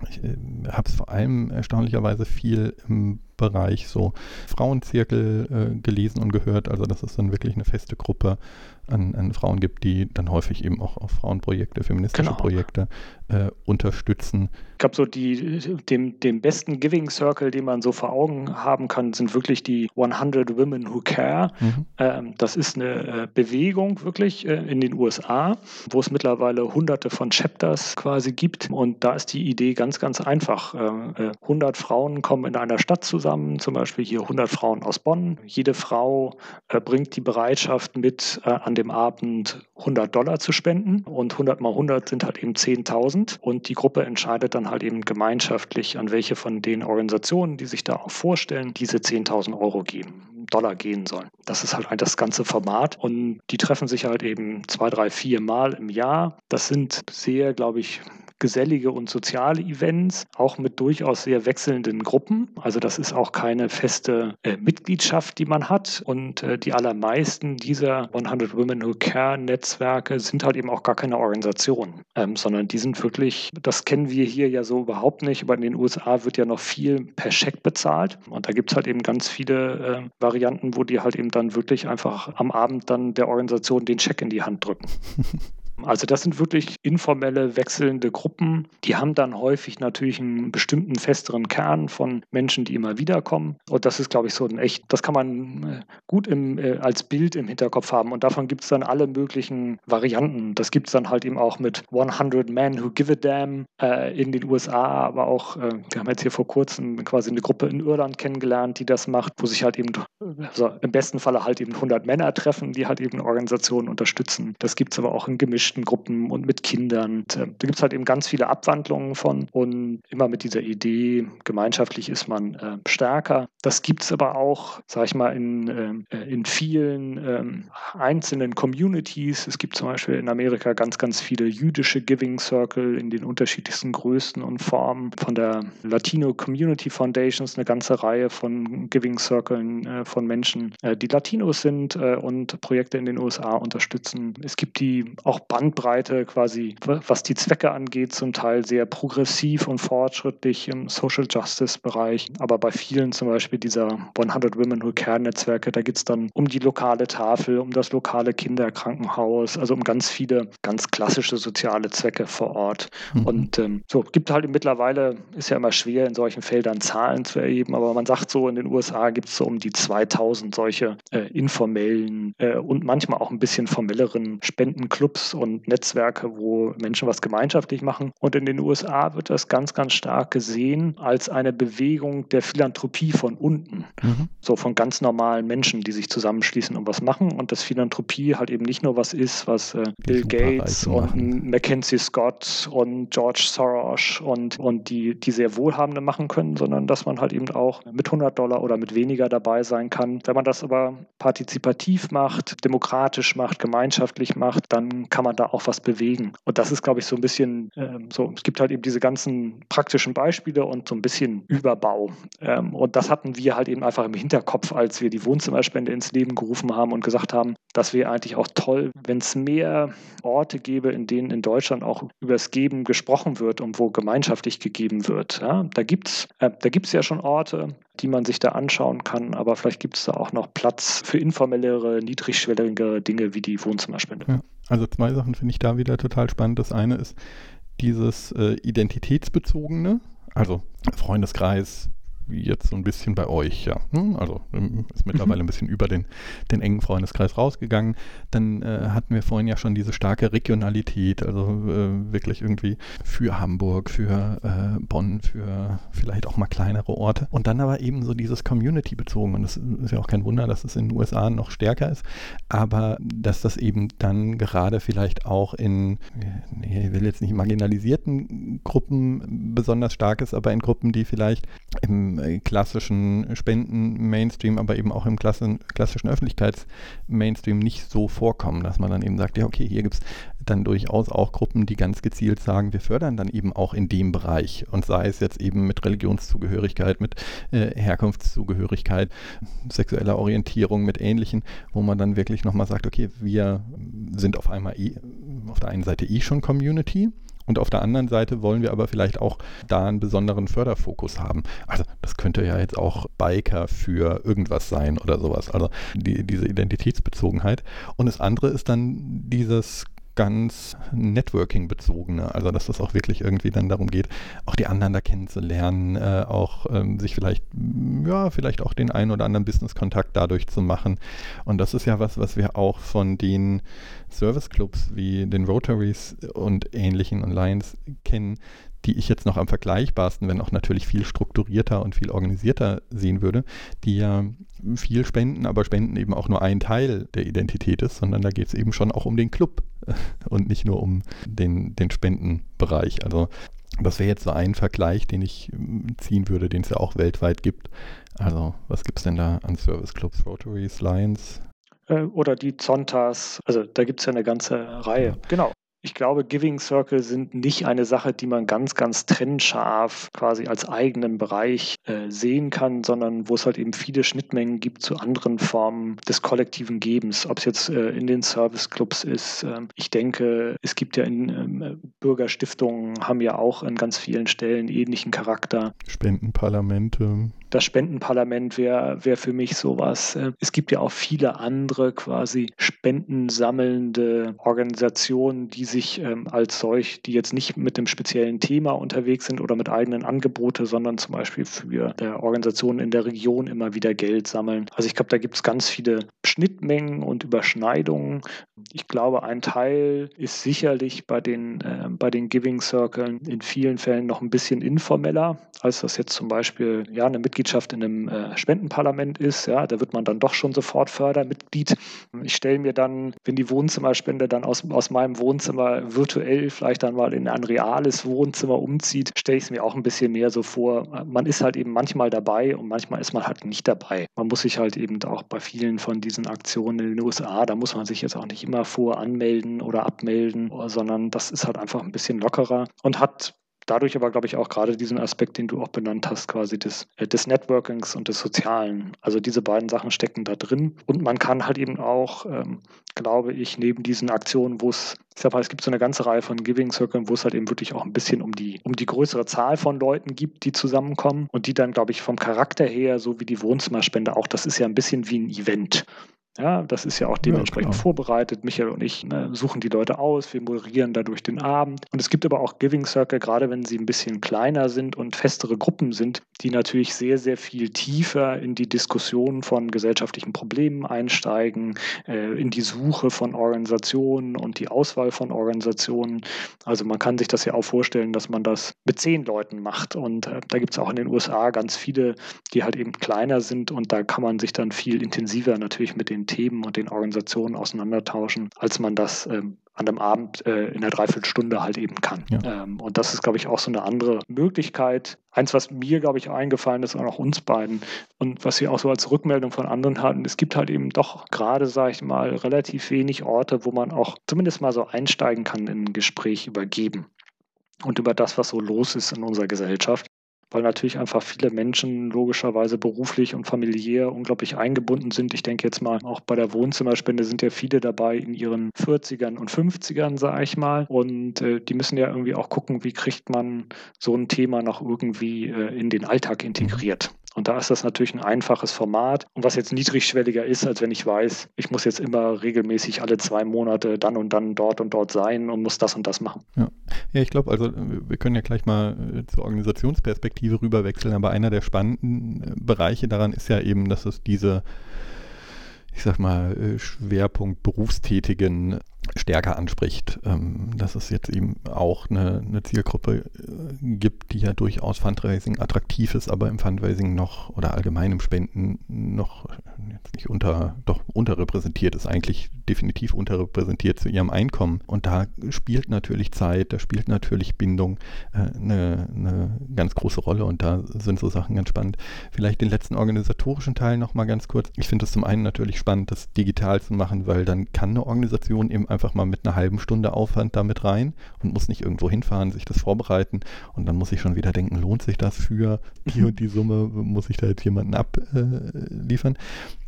ich äh, habe es vor allem erstaunlicherweise viel im Bereich so Frauenzirkel äh, gelesen und gehört. Also dass es dann wirklich eine feste Gruppe an, an Frauen gibt, die dann häufig eben auch, auch Frauenprojekte, feministische genau. Projekte äh, unterstützen. Ich glaube, so die, dem, dem besten Giving Circle, den man so vor Augen haben kann, sind wirklich die 100 Women Who Care. Mhm. Ähm, das ist eine äh, Bewegung wirklich äh, in den USA, wo es mittlerweile hunderte von Chapters quasi gibt. Und da ist die Idee ganz, ganz einfach. 100 äh, Frauen kommen in einer Stadt zusammen, zum Beispiel hier 100 Frauen aus Bonn. Jede Frau bringt die Bereitschaft mit, an dem Abend 100 Dollar zu spenden. Und 100 mal 100 sind halt eben 10.000. 10.000 und die Gruppe entscheidet dann halt eben gemeinschaftlich, an welche von den Organisationen, die sich da auch vorstellen, diese 10.000 Euro geben, Dollar gehen sollen. Das ist halt das ganze Format und die treffen sich halt eben zwei, drei, vier Mal im Jahr. Das sind sehr, glaube ich, gesellige und soziale Events, auch mit durchaus sehr wechselnden Gruppen. Also das ist auch keine feste äh, Mitgliedschaft, die man hat. Und äh, die allermeisten dieser 100 Women Who Care Netzwerke sind halt eben auch gar keine Organisation, ähm, sondern die sind wirklich, das kennen wir hier ja so überhaupt nicht, aber in den USA wird ja noch viel per Scheck bezahlt. Und da gibt es halt eben ganz viele äh, Varianten, wo die halt eben dann wirklich einfach am Abend dann der Organisation den Scheck in die Hand drücken. Also das sind wirklich informelle, wechselnde Gruppen. Die haben dann häufig natürlich einen bestimmten festeren Kern von Menschen, die immer wieder kommen. Und das ist, glaube ich, so ein echt, das kann man äh, gut im, äh, als Bild im Hinterkopf haben. Und davon gibt es dann alle möglichen Varianten. Das gibt es dann halt eben auch mit 100 Men Who Give a Damn äh, in den USA, aber auch, äh, wir haben jetzt hier vor kurzem quasi eine Gruppe in Irland kennengelernt, die das macht, wo sich halt eben, also im besten Falle halt eben 100 Männer treffen, die halt eben Organisationen unterstützen. Das gibt es aber auch in gemischten Gruppen und mit Kindern. Und, äh, da gibt es halt eben ganz viele Abwandlungen von und immer mit dieser Idee, gemeinschaftlich ist man äh, stärker. Das gibt es aber auch, sag ich mal, in, ähm, äh, in vielen ähm, einzelnen Communities. Es gibt zum Beispiel in Amerika ganz, ganz viele jüdische Giving Circle in den unterschiedlichsten Größen und Formen. Von der Latino Community Foundations eine ganze Reihe von Giving Circles äh, von Menschen, äh, die Latinos sind äh, und Projekte in den USA unterstützen. Es gibt die auch Bandbreite quasi, was die Zwecke angeht, zum Teil sehr progressiv und fortschrittlich im Social Justice Bereich. Aber bei vielen zum Beispiel dieser 100 Women Who Care Netzwerke, da geht es dann um die lokale Tafel, um das lokale Kinderkrankenhaus, also um ganz viele ganz klassische soziale Zwecke vor Ort. Mhm. Und ähm, so gibt halt mittlerweile, ist ja immer schwer in solchen Feldern Zahlen zu erheben, aber man sagt so, in den USA gibt es so um die 2000 solche äh, informellen äh, und manchmal auch ein bisschen formelleren Spendenclubs und Netzwerke, wo Menschen was gemeinschaftlich machen. Und in den USA wird das ganz, ganz stark gesehen als eine Bewegung der Philanthropie von unten. Mhm. So von ganz normalen Menschen, die sich zusammenschließen und was machen. Und dass Philanthropie halt eben nicht nur was ist, was äh, Bill Gates und Mackenzie Scott und George Soros und, und die, die sehr Wohlhabende machen können, sondern dass man halt eben auch mit 100 Dollar oder mit weniger dabei sein kann. Wenn man das aber partizipativ macht, demokratisch macht, gemeinschaftlich macht, dann kann man da auch was bewegen. Und das ist, glaube ich, so ein bisschen ähm, so, es gibt halt eben diese ganzen praktischen Beispiele und so ein bisschen Überbau. Ähm, und das hatten wir halt eben einfach im Hinterkopf, als wir die Wohnzimmerspende ins Leben gerufen haben und gesagt haben, das wäre eigentlich auch toll, wenn es mehr Orte gäbe, in denen in Deutschland auch über das Geben gesprochen wird und wo gemeinschaftlich gegeben wird. Ja, da gibt es äh, ja schon Orte, die man sich da anschauen kann, aber vielleicht gibt es da auch noch Platz für informellere, niedrigschwelligere Dinge wie die Wohnzimmerspende. Ja, also zwei Sachen finde ich da wieder total spannend. Das eine ist dieses äh, identitätsbezogene, also Freundeskreis, jetzt so ein bisschen bei euch, ja. Hm, also ähm, ist mittlerweile mhm. ein bisschen über den, den engen Freundeskreis rausgegangen. Dann äh, hatten wir vorhin ja schon diese starke Regionalität, also äh, wirklich irgendwie für Hamburg, für äh, Bonn, für vielleicht auch mal kleinere Orte. Und dann aber eben so dieses Community-bezogen. Und es ist ja auch kein Wunder, dass es in den USA noch stärker ist, aber dass das eben dann gerade vielleicht auch in, nee, ich will jetzt nicht marginalisierten Gruppen besonders stark ist, aber in Gruppen, die vielleicht im äh, klassischen Spenden-Mainstream, aber eben auch im klassischen, klassischen Öffentlichkeits-Mainstream nicht so vorkommen, dass man dann eben sagt, ja, okay, hier gibt es dann durchaus auch Gruppen, die ganz gezielt sagen, wir fördern dann eben auch in dem Bereich. Und sei es jetzt eben mit Religionszugehörigkeit, mit äh, Herkunftszugehörigkeit, sexueller Orientierung, mit ähnlichen, wo man dann wirklich nochmal sagt, okay, wir sind auf einmal eh, auf der einen Seite eh schon Community, und auf der anderen Seite wollen wir aber vielleicht auch da einen besonderen Förderfokus haben. Also das könnte ja jetzt auch Biker für irgendwas sein oder sowas. Also die, diese Identitätsbezogenheit. Und das andere ist dann dieses ganz Networking-bezogene, also dass das auch wirklich irgendwie dann darum geht, auch die anderen da kennenzulernen, äh, auch ähm, sich vielleicht, ja, vielleicht auch den einen oder anderen Business-Kontakt dadurch zu machen. Und das ist ja was, was wir auch von den Service-Clubs wie den Rotaries und ähnlichen und Lions kennen, die ich jetzt noch am vergleichbarsten, wenn auch natürlich viel strukturierter und viel organisierter sehen würde, die ja viel spenden, aber spenden eben auch nur ein Teil der Identität ist, sondern da geht es eben schon auch um den Club und nicht nur um den, den Spendenbereich. Also das wäre jetzt so ein Vergleich, den ich ähm, ziehen würde, den es ja auch weltweit gibt. Also was gibt es denn da an Service-Clubs, Rotaries, Lions? Äh, oder die Zontas, also da gibt es ja eine ganze Reihe. Genau. Ich glaube, Giving Circle sind nicht eine Sache, die man ganz, ganz trennscharf quasi als eigenen Bereich äh, sehen kann, sondern wo es halt eben viele Schnittmengen gibt zu anderen Formen des kollektiven Gebens, ob es jetzt äh, in den Serviceclubs ist. Ähm, ich denke, es gibt ja in ähm, Bürgerstiftungen, haben ja auch an ganz vielen Stellen ähnlichen Charakter. Spendenparlamente das Spendenparlament wäre wär für mich sowas. Äh, es gibt ja auch viele andere quasi spendensammelnde Organisationen, die sich ähm, als solch, die jetzt nicht mit einem speziellen Thema unterwegs sind oder mit eigenen Angebote, sondern zum Beispiel für äh, Organisationen in der Region immer wieder Geld sammeln. Also ich glaube, da gibt es ganz viele Schnittmengen und Überschneidungen. Ich glaube, ein Teil ist sicherlich bei den, äh, bei den Giving Circles in vielen Fällen noch ein bisschen informeller, als das jetzt zum Beispiel ja, eine Mitgliedschaft in einem äh, Spendenparlament ist. Ja, da wird man dann doch schon sofort Fördermitglied. Ich stelle mir dann, wenn die Wohnzimmerspende dann aus, aus meinem Wohnzimmer virtuell vielleicht dann mal in ein reales Wohnzimmer umzieht, stelle ich es mir auch ein bisschen mehr so vor. Man ist halt eben manchmal dabei und manchmal ist man halt nicht dabei. Man muss sich halt eben auch bei vielen von diesen Aktionen in den USA, da muss man sich jetzt auch nicht immer vor anmelden oder abmelden, sondern das ist halt einfach ein bisschen lockerer und hat dadurch aber, glaube ich, auch gerade diesen Aspekt, den du auch benannt hast, quasi des, äh, des Networkings und des Sozialen. Also diese beiden Sachen stecken da drin. Und man kann halt eben auch, ähm, glaube ich, neben diesen Aktionen, wo es, ich sag mal, es gibt so eine ganze Reihe von Giving Circles, wo es halt eben wirklich auch ein bisschen um die, um die größere Zahl von Leuten gibt, die zusammenkommen und die dann, glaube ich, vom Charakter her, so wie die Wohnzimmerspende auch, das ist ja ein bisschen wie ein Event. Ja, das ist ja auch dementsprechend ja, vorbereitet. Michael und ich ne, suchen die Leute aus, wir moderieren dadurch den Abend. Und es gibt aber auch Giving Circle, gerade wenn sie ein bisschen kleiner sind und festere Gruppen sind, die natürlich sehr, sehr viel tiefer in die Diskussion von gesellschaftlichen Problemen einsteigen, äh, in die Suche von Organisationen und die Auswahl von Organisationen. Also man kann sich das ja auch vorstellen, dass man das mit zehn Leuten macht. Und äh, da gibt es auch in den USA ganz viele, die halt eben kleiner sind und da kann man sich dann viel intensiver natürlich mit den den Themen und den Organisationen auseinandertauschen, als man das ähm, an einem Abend äh, in einer Dreiviertelstunde halt eben kann. Ja. Ähm, und das ist, glaube ich, auch so eine andere Möglichkeit. Eins, was mir, glaube ich, eingefallen ist und auch uns beiden und was wir auch so als Rückmeldung von anderen hatten, es gibt halt eben doch gerade, sage ich mal, relativ wenig Orte, wo man auch zumindest mal so einsteigen kann in ein Gespräch übergeben und über das, was so los ist in unserer Gesellschaft weil natürlich einfach viele Menschen logischerweise beruflich und familiär unglaublich eingebunden sind. Ich denke jetzt mal, auch bei der Wohnzimmerspende sind ja viele dabei in ihren 40ern und 50ern, sage ich mal. Und äh, die müssen ja irgendwie auch gucken, wie kriegt man so ein Thema noch irgendwie äh, in den Alltag integriert. Und da ist das natürlich ein einfaches Format. Und was jetzt niedrigschwelliger ist, als wenn ich weiß, ich muss jetzt immer regelmäßig alle zwei Monate dann und dann dort und dort sein und muss das und das machen. Ja, ja ich glaube, also wir können ja gleich mal äh, zur Organisationsperspektive rüberwechseln, aber einer der spannenden äh, Bereiche daran ist ja eben, dass es diese ich sag mal, äh, Schwerpunkt Berufstätigen stärker anspricht, ähm, dass es jetzt eben auch eine, eine, Zielgruppe äh, gibt, die ja durchaus Fundraising attraktiv ist, aber im Fundraising noch oder allgemein im Spenden noch jetzt nicht unter, doch unterrepräsentiert ist, eigentlich definitiv unterrepräsentiert zu ihrem Einkommen. Und da spielt natürlich Zeit, da spielt natürlich Bindung äh, eine, eine ganz große Rolle und da sind so Sachen ganz spannend. Vielleicht den letzten organisatorischen Teil nochmal ganz kurz. Ich finde es zum einen natürlich spannend, das digital zu machen, weil dann kann eine Organisation eben einfach mal mit einer halben Stunde Aufwand damit rein und muss nicht irgendwo hinfahren, sich das vorbereiten und dann muss ich schon wieder denken, lohnt sich das für die und die Summe, muss ich da jetzt jemanden abliefern?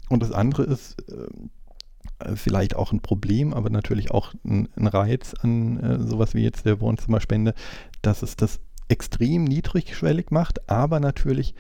und das andere ist, äh, vielleicht auch ein Problem, aber natürlich auch ein, ein Reiz an äh, sowas wie jetzt der Wohnzimmerspende, dass es das extrem niedrigschwellig macht, aber natürlich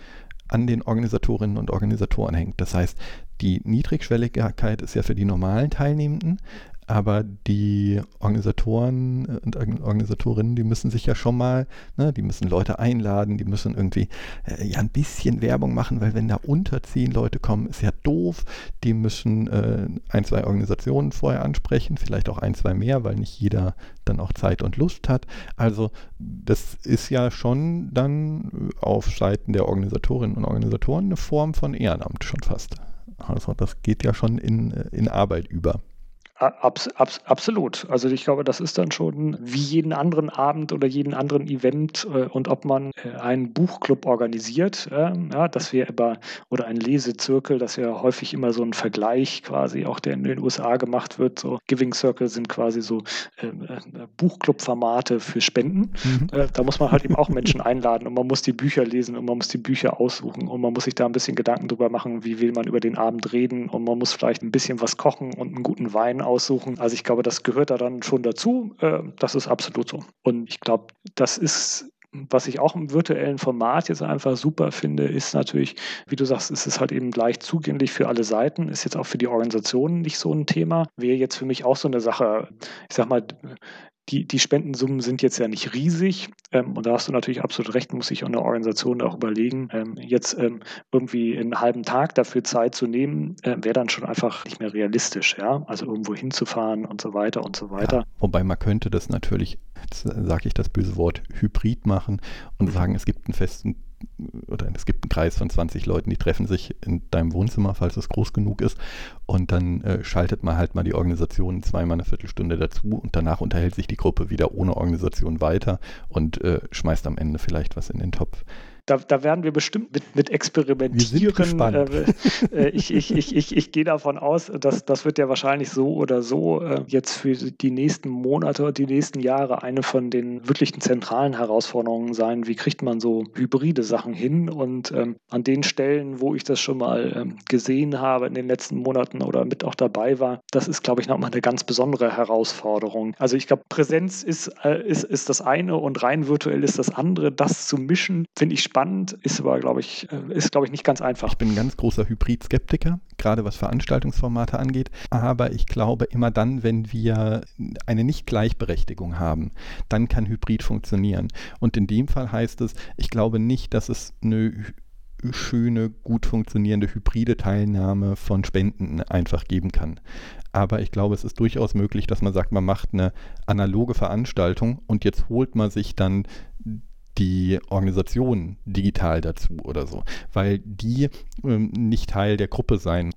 an den Organisatorinnen und Organisatoren hängt. Das heißt, die Niedrigschwelligkeit ist ja für die normalen Teilnehmenden, aber die Organisatoren und Organisatorinnen, die müssen sich ja schon mal, ne, die müssen Leute einladen, die müssen irgendwie äh, ja ein bisschen Werbung machen, weil wenn da unter zehn Leute kommen, ist ja doof. Die müssen äh, ein, zwei Organisationen vorher ansprechen, vielleicht auch ein, zwei mehr, weil nicht jeder dann auch Zeit und Lust hat. Also das ist ja schon dann auf Seiten der Organisatorinnen und Organisatoren eine Form von Ehrenamt schon fast. Also das geht ja schon in, in Arbeit über. Abs, abs, absolut. Also ich glaube, das ist dann schon wie jeden anderen Abend oder jeden anderen Event äh, und ob man äh, einen Buchclub organisiert, äh, ja, dass wir über oder einen Lesezirkel, dass ja häufig immer so ein Vergleich quasi auch der in den USA gemacht wird. So Giving Circle sind quasi so ähm, äh, Buchclub-Formate für Spenden. Mhm. Äh, da muss man halt eben auch Menschen einladen und man muss die Bücher lesen und man muss die Bücher aussuchen und man muss sich da ein bisschen Gedanken drüber machen, wie will man über den Abend reden und man muss vielleicht ein bisschen was kochen und einen guten Wein aussuchen. Also ich glaube, das gehört da dann schon dazu. Äh, das ist absolut so. Und ich glaube, das ist was ich auch im virtuellen Format jetzt einfach super finde, ist natürlich, wie du sagst, ist es halt eben leicht zugänglich für alle Seiten, ist jetzt auch für die Organisationen nicht so ein Thema. Wäre jetzt für mich auch so eine Sache, ich sag mal, die, die Spendensummen sind jetzt ja nicht riesig. Ähm, und da hast du natürlich absolut recht, muss sich eine Organisation auch überlegen. Ähm, jetzt ähm, irgendwie einen halben Tag dafür Zeit zu nehmen, äh, wäre dann schon einfach nicht mehr realistisch. Ja? Also irgendwo hinzufahren und so weiter und so weiter. Ja, wobei man könnte das natürlich, jetzt sage ich das böse Wort, hybrid machen und sagen, es gibt einen festen oder es gibt einen Kreis von 20 Leuten, die treffen sich in deinem Wohnzimmer, falls es groß genug ist. Und dann äh, schaltet man halt mal die Organisation zweimal eine Viertelstunde dazu und danach unterhält sich die Gruppe wieder ohne Organisation weiter und äh, schmeißt am Ende vielleicht was in den Topf. Da, da werden wir bestimmt mit, mit experimentieren. Äh, äh, ich, ich, ich, ich, ich gehe davon aus, dass das wird ja wahrscheinlich so oder so äh, jetzt für die nächsten Monate, die nächsten Jahre eine von den wirklichen zentralen Herausforderungen sein. Wie kriegt man so hybride Sachen hin? Und ähm, an den Stellen, wo ich das schon mal ähm, gesehen habe in den letzten Monaten oder mit auch dabei war, das ist, glaube ich, nochmal eine ganz besondere Herausforderung. Also ich glaube, Präsenz ist, äh, ist, ist das eine und rein virtuell ist das andere. Das zu mischen, finde ich spannend, ist aber, glaube ich, äh, ist, glaube ich, nicht ganz einfach. Ich bin ein ganz großer Hybrid-Skeptiker, gerade was Veranstaltungsformate angeht. Aber ich glaube, immer dann, wenn wir eine Nicht-Gleichberechtigung haben, dann kann Hybrid funktionieren. Und in dem Fall heißt es, ich glaube nicht, dass es eine schöne, gut funktionierende hybride Teilnahme von Spenden einfach geben kann. Aber ich glaube, es ist durchaus möglich, dass man sagt, man macht eine analoge Veranstaltung und jetzt holt man sich dann die Organisation digital dazu oder so, weil die ähm, nicht Teil der Gruppe sein.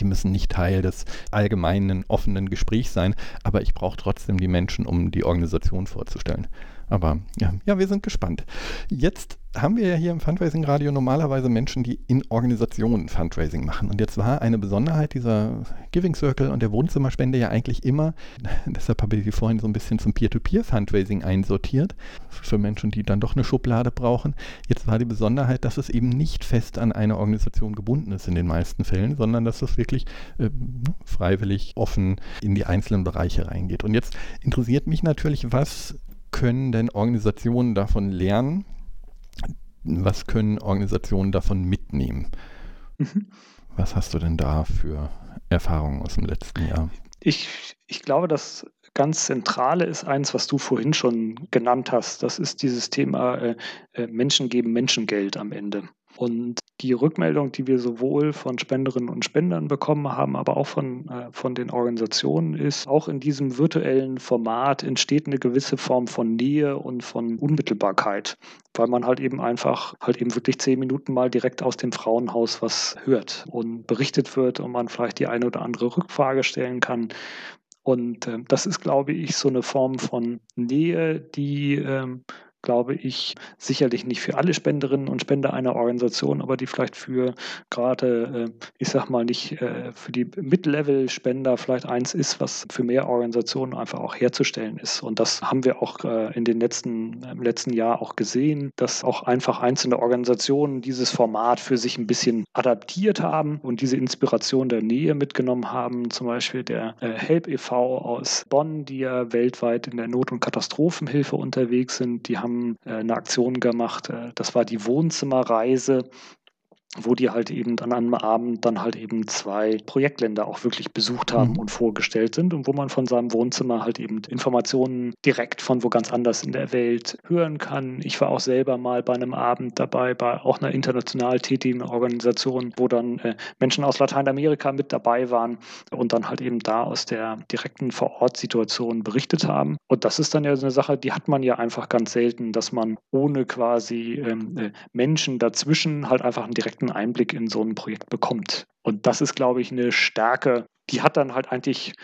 Die müssen nicht Teil des allgemeinen offenen Gesprächs sein, aber ich brauche trotzdem die Menschen, um die Organisation vorzustellen. Aber ja, ja, wir sind gespannt. Jetzt haben wir ja hier im Fundraising-Radio normalerweise Menschen, die in Organisationen Fundraising machen. Und jetzt war eine Besonderheit dieser Giving Circle und der Wohnzimmerspende ja eigentlich immer, deshalb habe ich sie vorhin so ein bisschen zum Peer-to-Peer-Fundraising einsortiert, für Menschen, die dann doch eine Schublade brauchen. Jetzt war die Besonderheit, dass es eben nicht fest an eine Organisation gebunden ist in den meisten Fällen, sondern dass es wirklich äh, freiwillig offen in die einzelnen Bereiche reingeht. Und jetzt interessiert mich natürlich, was können denn Organisationen davon lernen? Was können Organisationen davon mitnehmen? Mhm. Was hast du denn da für Erfahrungen aus dem letzten Jahr? Ich, ich glaube, das ganz Zentrale ist eins, was du vorhin schon genannt hast. Das ist dieses Thema äh, äh Menschen geben Menschengeld am Ende. Und die Rückmeldung, die wir sowohl von Spenderinnen und Spendern bekommen haben, aber auch von, äh, von den Organisationen, ist, auch in diesem virtuellen Format entsteht eine gewisse Form von Nähe und von Unmittelbarkeit, weil man halt eben einfach halt eben wirklich zehn Minuten mal direkt aus dem Frauenhaus was hört und berichtet wird und man vielleicht die eine oder andere Rückfrage stellen kann. Und äh, das ist, glaube ich, so eine Form von Nähe, die ähm, glaube ich, sicherlich nicht für alle Spenderinnen und Spender einer Organisation, aber die vielleicht für gerade, äh, ich sag mal, nicht äh, für die Mid-Level-Spender vielleicht eins ist, was für mehr Organisationen einfach auch herzustellen ist. Und das haben wir auch äh, in den letzten, im letzten Jahr auch gesehen, dass auch einfach einzelne Organisationen dieses Format für sich ein bisschen adaptiert haben und diese Inspiration der Nähe mitgenommen haben. Zum Beispiel der Help e.V. aus Bonn, die ja weltweit in der Not- und Katastrophenhilfe unterwegs sind. Die haben äh, eine Aktion gemacht. Äh, das war die Wohnzimmerreise wo die halt eben an einem Abend dann halt eben zwei Projektländer auch wirklich besucht haben mhm. und vorgestellt sind und wo man von seinem Wohnzimmer halt eben Informationen direkt von wo ganz anders in der Welt hören kann. Ich war auch selber mal bei einem Abend dabei, bei auch einer international tätigen Organisation, wo dann äh, Menschen aus Lateinamerika mit dabei waren und dann halt eben da aus der direkten Vor-Ort-Situation berichtet haben. Und das ist dann ja so eine Sache, die hat man ja einfach ganz selten, dass man ohne quasi ähm, äh, Menschen dazwischen halt einfach einen direkten direkten Einblick in so ein Projekt bekommt. Und das ist, glaube ich, eine Stärke, die hat dann halt eigentlich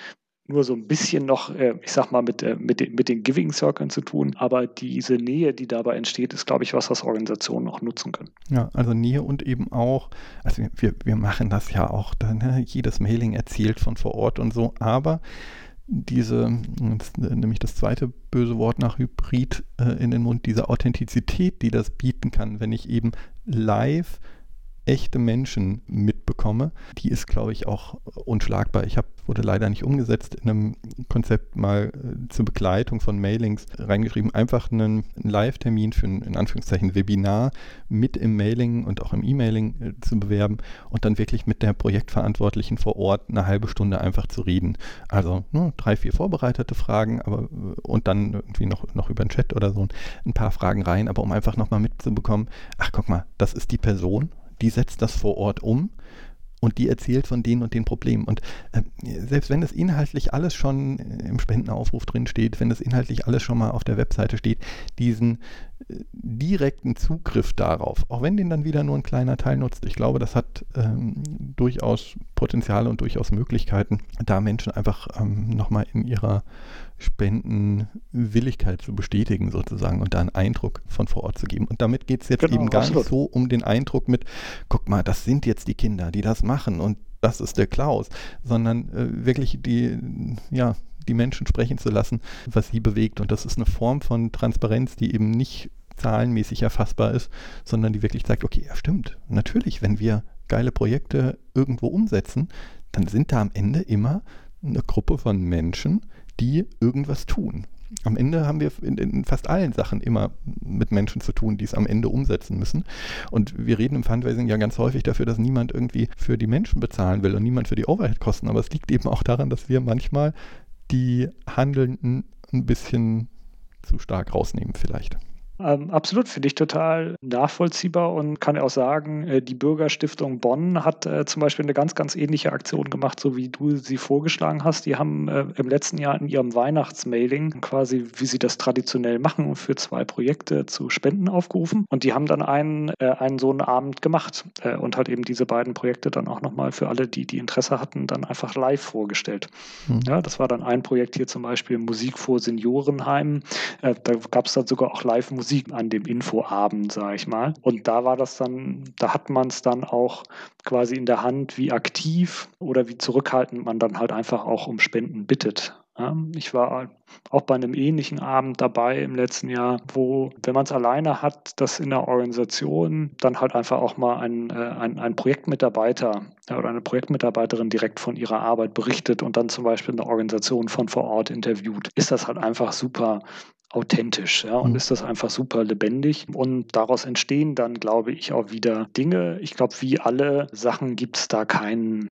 nur so ein bisschen noch, äh, ich sag mal, mit, äh, mit, den, mit den Giving Circles zu tun. Aber diese Nähe, die dabei entsteht, ist, glaube ich, was, was Organisationen auch nutzen können. Ja, also Nähe und eben auch, also wir, wir machen das ja auch, dann, ne, jedes Mailing erzählt von vor Ort und so, aber diese, nämlich das zweite böse Wort nach Hybrid äh, in den Mund, diese Authentizität, die das bieten kann, wenn ich eben live echte Menschen mitbekomme, die ist, glaube ich, auch unschlagbar. Ich habe wurde leider nicht umgesetzt in einem Konzept mal äh, zur Begleitung von Mailings reingeschrieben, einfach einen, Live-Termin für ein in Anführungszeichen Webinar mit im Mailing und auch im E-Mailing äh, zu bewerben und dann wirklich mit der Projektverantwortlichen vor Ort eine halbe Stunde einfach zu reden. Also ne, drei, vier vorbereitete Fragen, aber äh, und dann irgendwie noch, noch über den Chat oder so ein paar Fragen rein, aber um einfach nochmal mitzubekommen, ach guck mal, das ist die Person die setzt das vor Ort um und die erzählt von denen und den Problemen. Und äh, selbst wenn das inhaltlich alles schon im Spendenaufruf drin steht, wenn das inhaltlich alles schon mal auf der Webseite steht, diesen äh, direkten Zugriff darauf, auch wenn den dann wieder nur ein kleiner Teil nutzt, ich glaube, das hat ähm, durchaus Potenziale und durchaus Möglichkeiten, da Menschen einfach ähm, nochmal in ihrer Spendenwilligkeit zu bestätigen sozusagen und da einen Eindruck von vor Ort zu geben. Und damit geht es jetzt genau, eben gar absolut. nicht so um den Eindruck mit, guck mal, das sind jetzt die Kinder, die das machen und das ist der Klaus, sondern äh, wirklich die, ja, die Menschen sprechen zu lassen, was sie bewegt. Und das ist eine Form von Transparenz, die eben nicht zahlenmäßig erfassbar ist, sondern die wirklich zeigt, okay, ja stimmt, natürlich, wenn wir geile Projekte irgendwo umsetzen, dann sind da am Ende immer eine Gruppe von Menschen, die irgendwas tun. Am Ende haben wir in, in, fast allen Sachen immer mit Menschen zu tun, die es am Ende umsetzen müssen. Und wir reden im Fundraising ja ganz häufig dafür, dass niemand irgendwie für die Menschen bezahlen will und niemand für die Overhead-Kosten. Aber es liegt eben auch daran, dass wir manchmal die Handelnden ein bisschen zu stark rausnehmen vielleicht. Ähm, absolut, finde ich total nachvollziehbar und kann auch sagen, äh, die Bürgerstiftung Bonn hat äh, zum Beispiel eine ganz, ganz ähnliche Aktion gemacht, so wie du sie vorgeschlagen hast. Die haben äh, im letzten Jahr in ihrem Weihnachtsmailing quasi, wie sie das traditionell machen, für zwei Projekte zu Spenden aufgerufen. Und die haben dann einen, äh, einen so einen Abend gemacht äh, und hat eben diese beiden Projekte dann auch nochmal für alle, die die Interesse hatten, dann einfach live vorgestellt. Hm. Ja, das war dann ein Projekt hier zum Beispiel Musik vor Seniorenheimen. Äh, da gab es dann sogar auch Live-Musik Musik an dem Infoabend, sage ich mal. Und da war das dann, da hat man es dann auch quasi in der Hand, wie aktiv oder wie zurückhaltend man dann halt einfach auch um Spenden bittet. Ich war auch bei einem ähnlichen Abend dabei im letzten Jahr, wo, wenn man es alleine hat, das in der Organisation dann halt einfach auch mal ein, äh, ein, ein Projektmitarbeiter oder eine Projektmitarbeiterin direkt von ihrer Arbeit berichtet und dann zum Beispiel eine Organisation von vor Ort interviewt, ist das halt einfach super authentisch ja, und mhm. ist das einfach super lebendig. Und daraus entstehen dann, glaube ich, auch wieder Dinge. Ich glaube, wie alle Sachen gibt es da keinen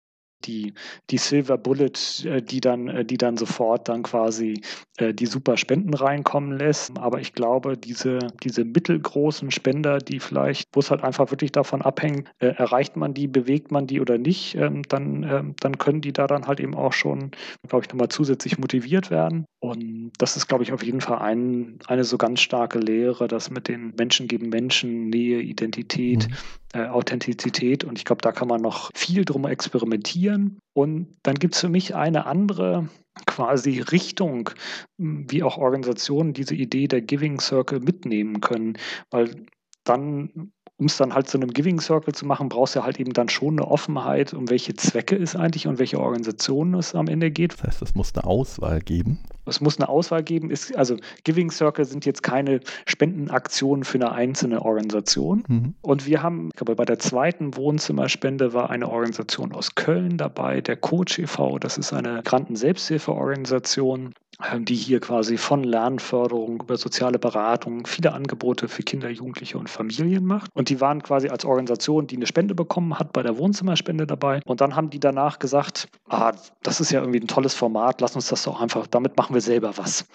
die, die Silver Bullet, äh, die dann, äh, die dann sofort dann quasi äh, die super Spenden reinkommen lässt. Aber ich glaube, diese, diese mittelgroßen Spender, die vielleicht, wo es halt einfach wirklich davon abhängt, erreicht man die, bewegt man die oder nicht, ähm, dann, ähm, dann können die da dann halt eben auch schon, glaube ich, nochmal zusätzlich motiviert werden. Und das ist, glaube ich, auf jeden Fall ein, eine so ganz starke Lehre, dass mit den Menschen geben Menschen Nähe, Identität, mhm äh, Authentizität und ich glaube, da kann man noch viel drum experimentieren. Und dann gibt es für mich eine andere quasi Richtung, wie auch Organisationen diese Idee der Giving Circle mitnehmen können, weil dann um es dann halt zu einem Giving Circle zu machen, brauchst du halt eben dann schon eine Offenheit, um welche Zwecke es eigentlich und welche Organisationen es am Ende geht. Das heißt, es muss eine Auswahl geben. Es muss eine Auswahl geben. Ist, also Giving Circle sind jetzt keine Spendenaktionen für eine einzelne Organisation. Mhm. Und wir haben, ich glaube, bei der zweiten Wohnzimmerspende war eine Organisation aus Köln dabei, der Coach e.V., das ist eine Migranten-Selbsthilfeorganisation. Ähm, die hier quasi von Lernförderung über soziale Beratung viele Angebote für Kinder, Jugendliche und Familien macht. Und die waren quasi als Organisation, die eine Spende bekommen hat, bei der Wohnzimmerspende dabei. Und dann haben die danach gesagt, ah, das ist ja irgendwie ein tolles Format, lass uns das doch einfach, damit machen wir selber was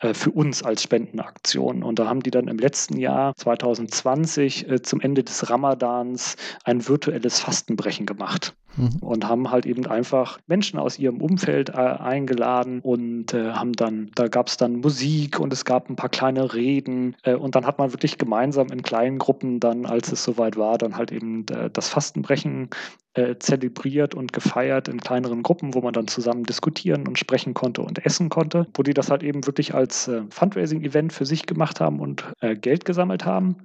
äh, für uns als Spendenaktion. Und da haben die dann im letzten Jahr 2020 äh, zum Ende des Ramadans ein virtuelles Fastenbrechen gemacht mhm. und haben halt eben einfach Menschen aus ihrem Umfeld äh, eingeladen und äh, haben dann, da gab es dann Musik und es gab ein paar kleine Reden äh, und dann hat man wirklich gemeinsam in kleinen Gruppen dann, als es soweit war, dann halt eben äh, das Fastenbrechen äh, zelebriert und gefeiert in kleineren Gruppen, wo man dann zusammen diskutieren und sprechen konnte und essen konnte, wo die das halt eben wirklich als äh, Fundraising-Event für sich gemacht haben und Geld gesammelt haben.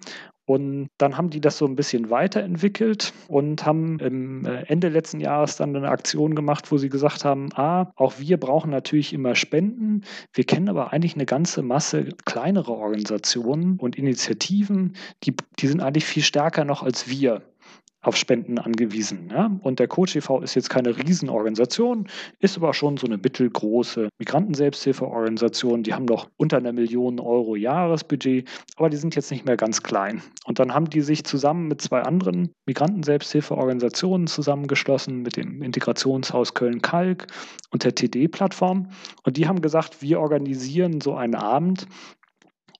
Und dann haben die das so ein bisschen weiterentwickelt und haben im äh, Ende letzten Jahres dann eine Aktion gemacht, wo sie gesagt haben, ah, auch wir brauchen natürlich immer Spenden. Wir kennen aber eigentlich eine ganze Masse kleinere Organisationen und Initiativen, die, die sind eigentlich viel stärker noch als wir. Auf Spenden angewiesen. Ja? Und der Coach e.V. ist jetzt keine Riesenorganisation, ist aber schon so eine mittelgroße Migrantenselbsthilfeorganisation. Die haben noch unter einer Million Euro Jahresbudget, aber die sind jetzt nicht mehr ganz klein. Und dann haben die sich zusammen mit zwei anderen Migrantenselbsthilfeorganisationen zusammengeschlossen, mit dem Integrationshaus Köln-Kalk und der TD-Plattform. Und die haben gesagt, wir organisieren so einen Abend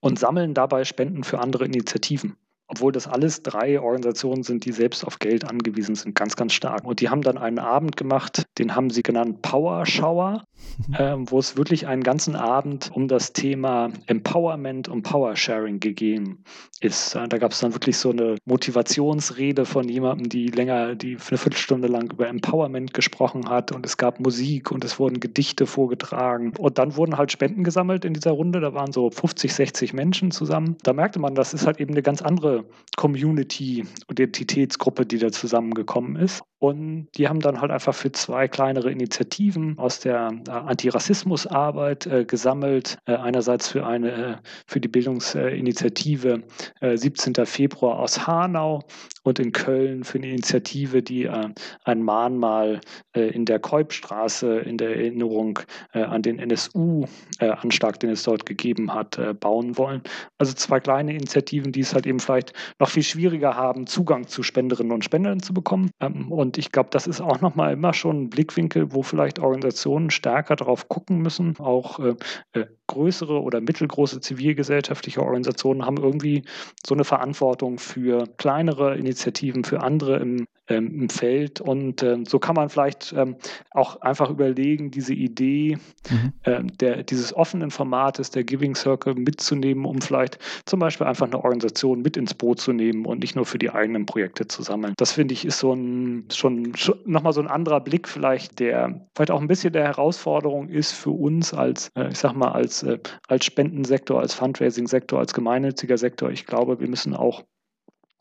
und sammeln dabei Spenden für andere Initiativen obwohl das alles drei Organisationen sind, die selbst auf Geld angewiesen sind, ganz, ganz stark. Und die haben dann einen Abend gemacht, den haben sie genannt Power Shower. ähm, wo es wirklich einen ganzen Abend um das Thema Empowerment und Power Sharing gegeben ist. Da gab es dann wirklich so eine Motivationsrede von jemandem, die länger, die eine Viertelstunde lang über Empowerment gesprochen hat und es gab Musik und es wurden Gedichte vorgetragen. Und dann wurden halt Spenden gesammelt in dieser Runde. Da waren so 50, 60 Menschen zusammen. Da merkte man, das ist halt eben eine ganz andere Community, Identitätsgruppe, die da zusammengekommen ist. Und die haben dann halt einfach für zwei kleinere Initiativen aus der Antirassismusarbeit äh, gesammelt. Äh, einerseits für eine äh, für die Bildungsinitiative 17. Äh, Februar aus Hanau und in Köln für eine Initiative, die äh, ein Mahnmal in der Keubstraße in der Erinnerung an den NSU-Anschlag, den es dort gegeben hat, bauen wollen. Also zwei kleine Initiativen, die es halt eben vielleicht noch viel schwieriger haben, Zugang zu Spenderinnen und Spendern zu bekommen. Ähm, und und ich glaube, das ist auch nochmal immer schon ein Blickwinkel, wo vielleicht Organisationen stärker darauf gucken müssen. Auch äh, äh, größere oder mittelgroße zivilgesellschaftliche Organisationen haben irgendwie so eine Verantwortung für kleinere Initiativen, für andere im, ähm, im Feld. Und ähm, so kann man vielleicht ähm, auch einfach überlegen, diese Idee mhm. äh, der, dieses offenen Formates der Giving Circle mitzunehmen, um vielleicht zum Beispiel einfach eine Organisation mit ins Boot zu nehmen und nicht nur für die eigenen Projekte zu sammeln. Das finde ich ist so ein schon, schon nochmal so ein anderer Blick vielleicht, der vielleicht auch ein bisschen der Herausforderung ist für uns als, äh, ich sag mal, als, äh, als Spendensektor, als Fundraising-Sektor, als gemeinnütziger Sektor. Ich glaube, wir müssen auch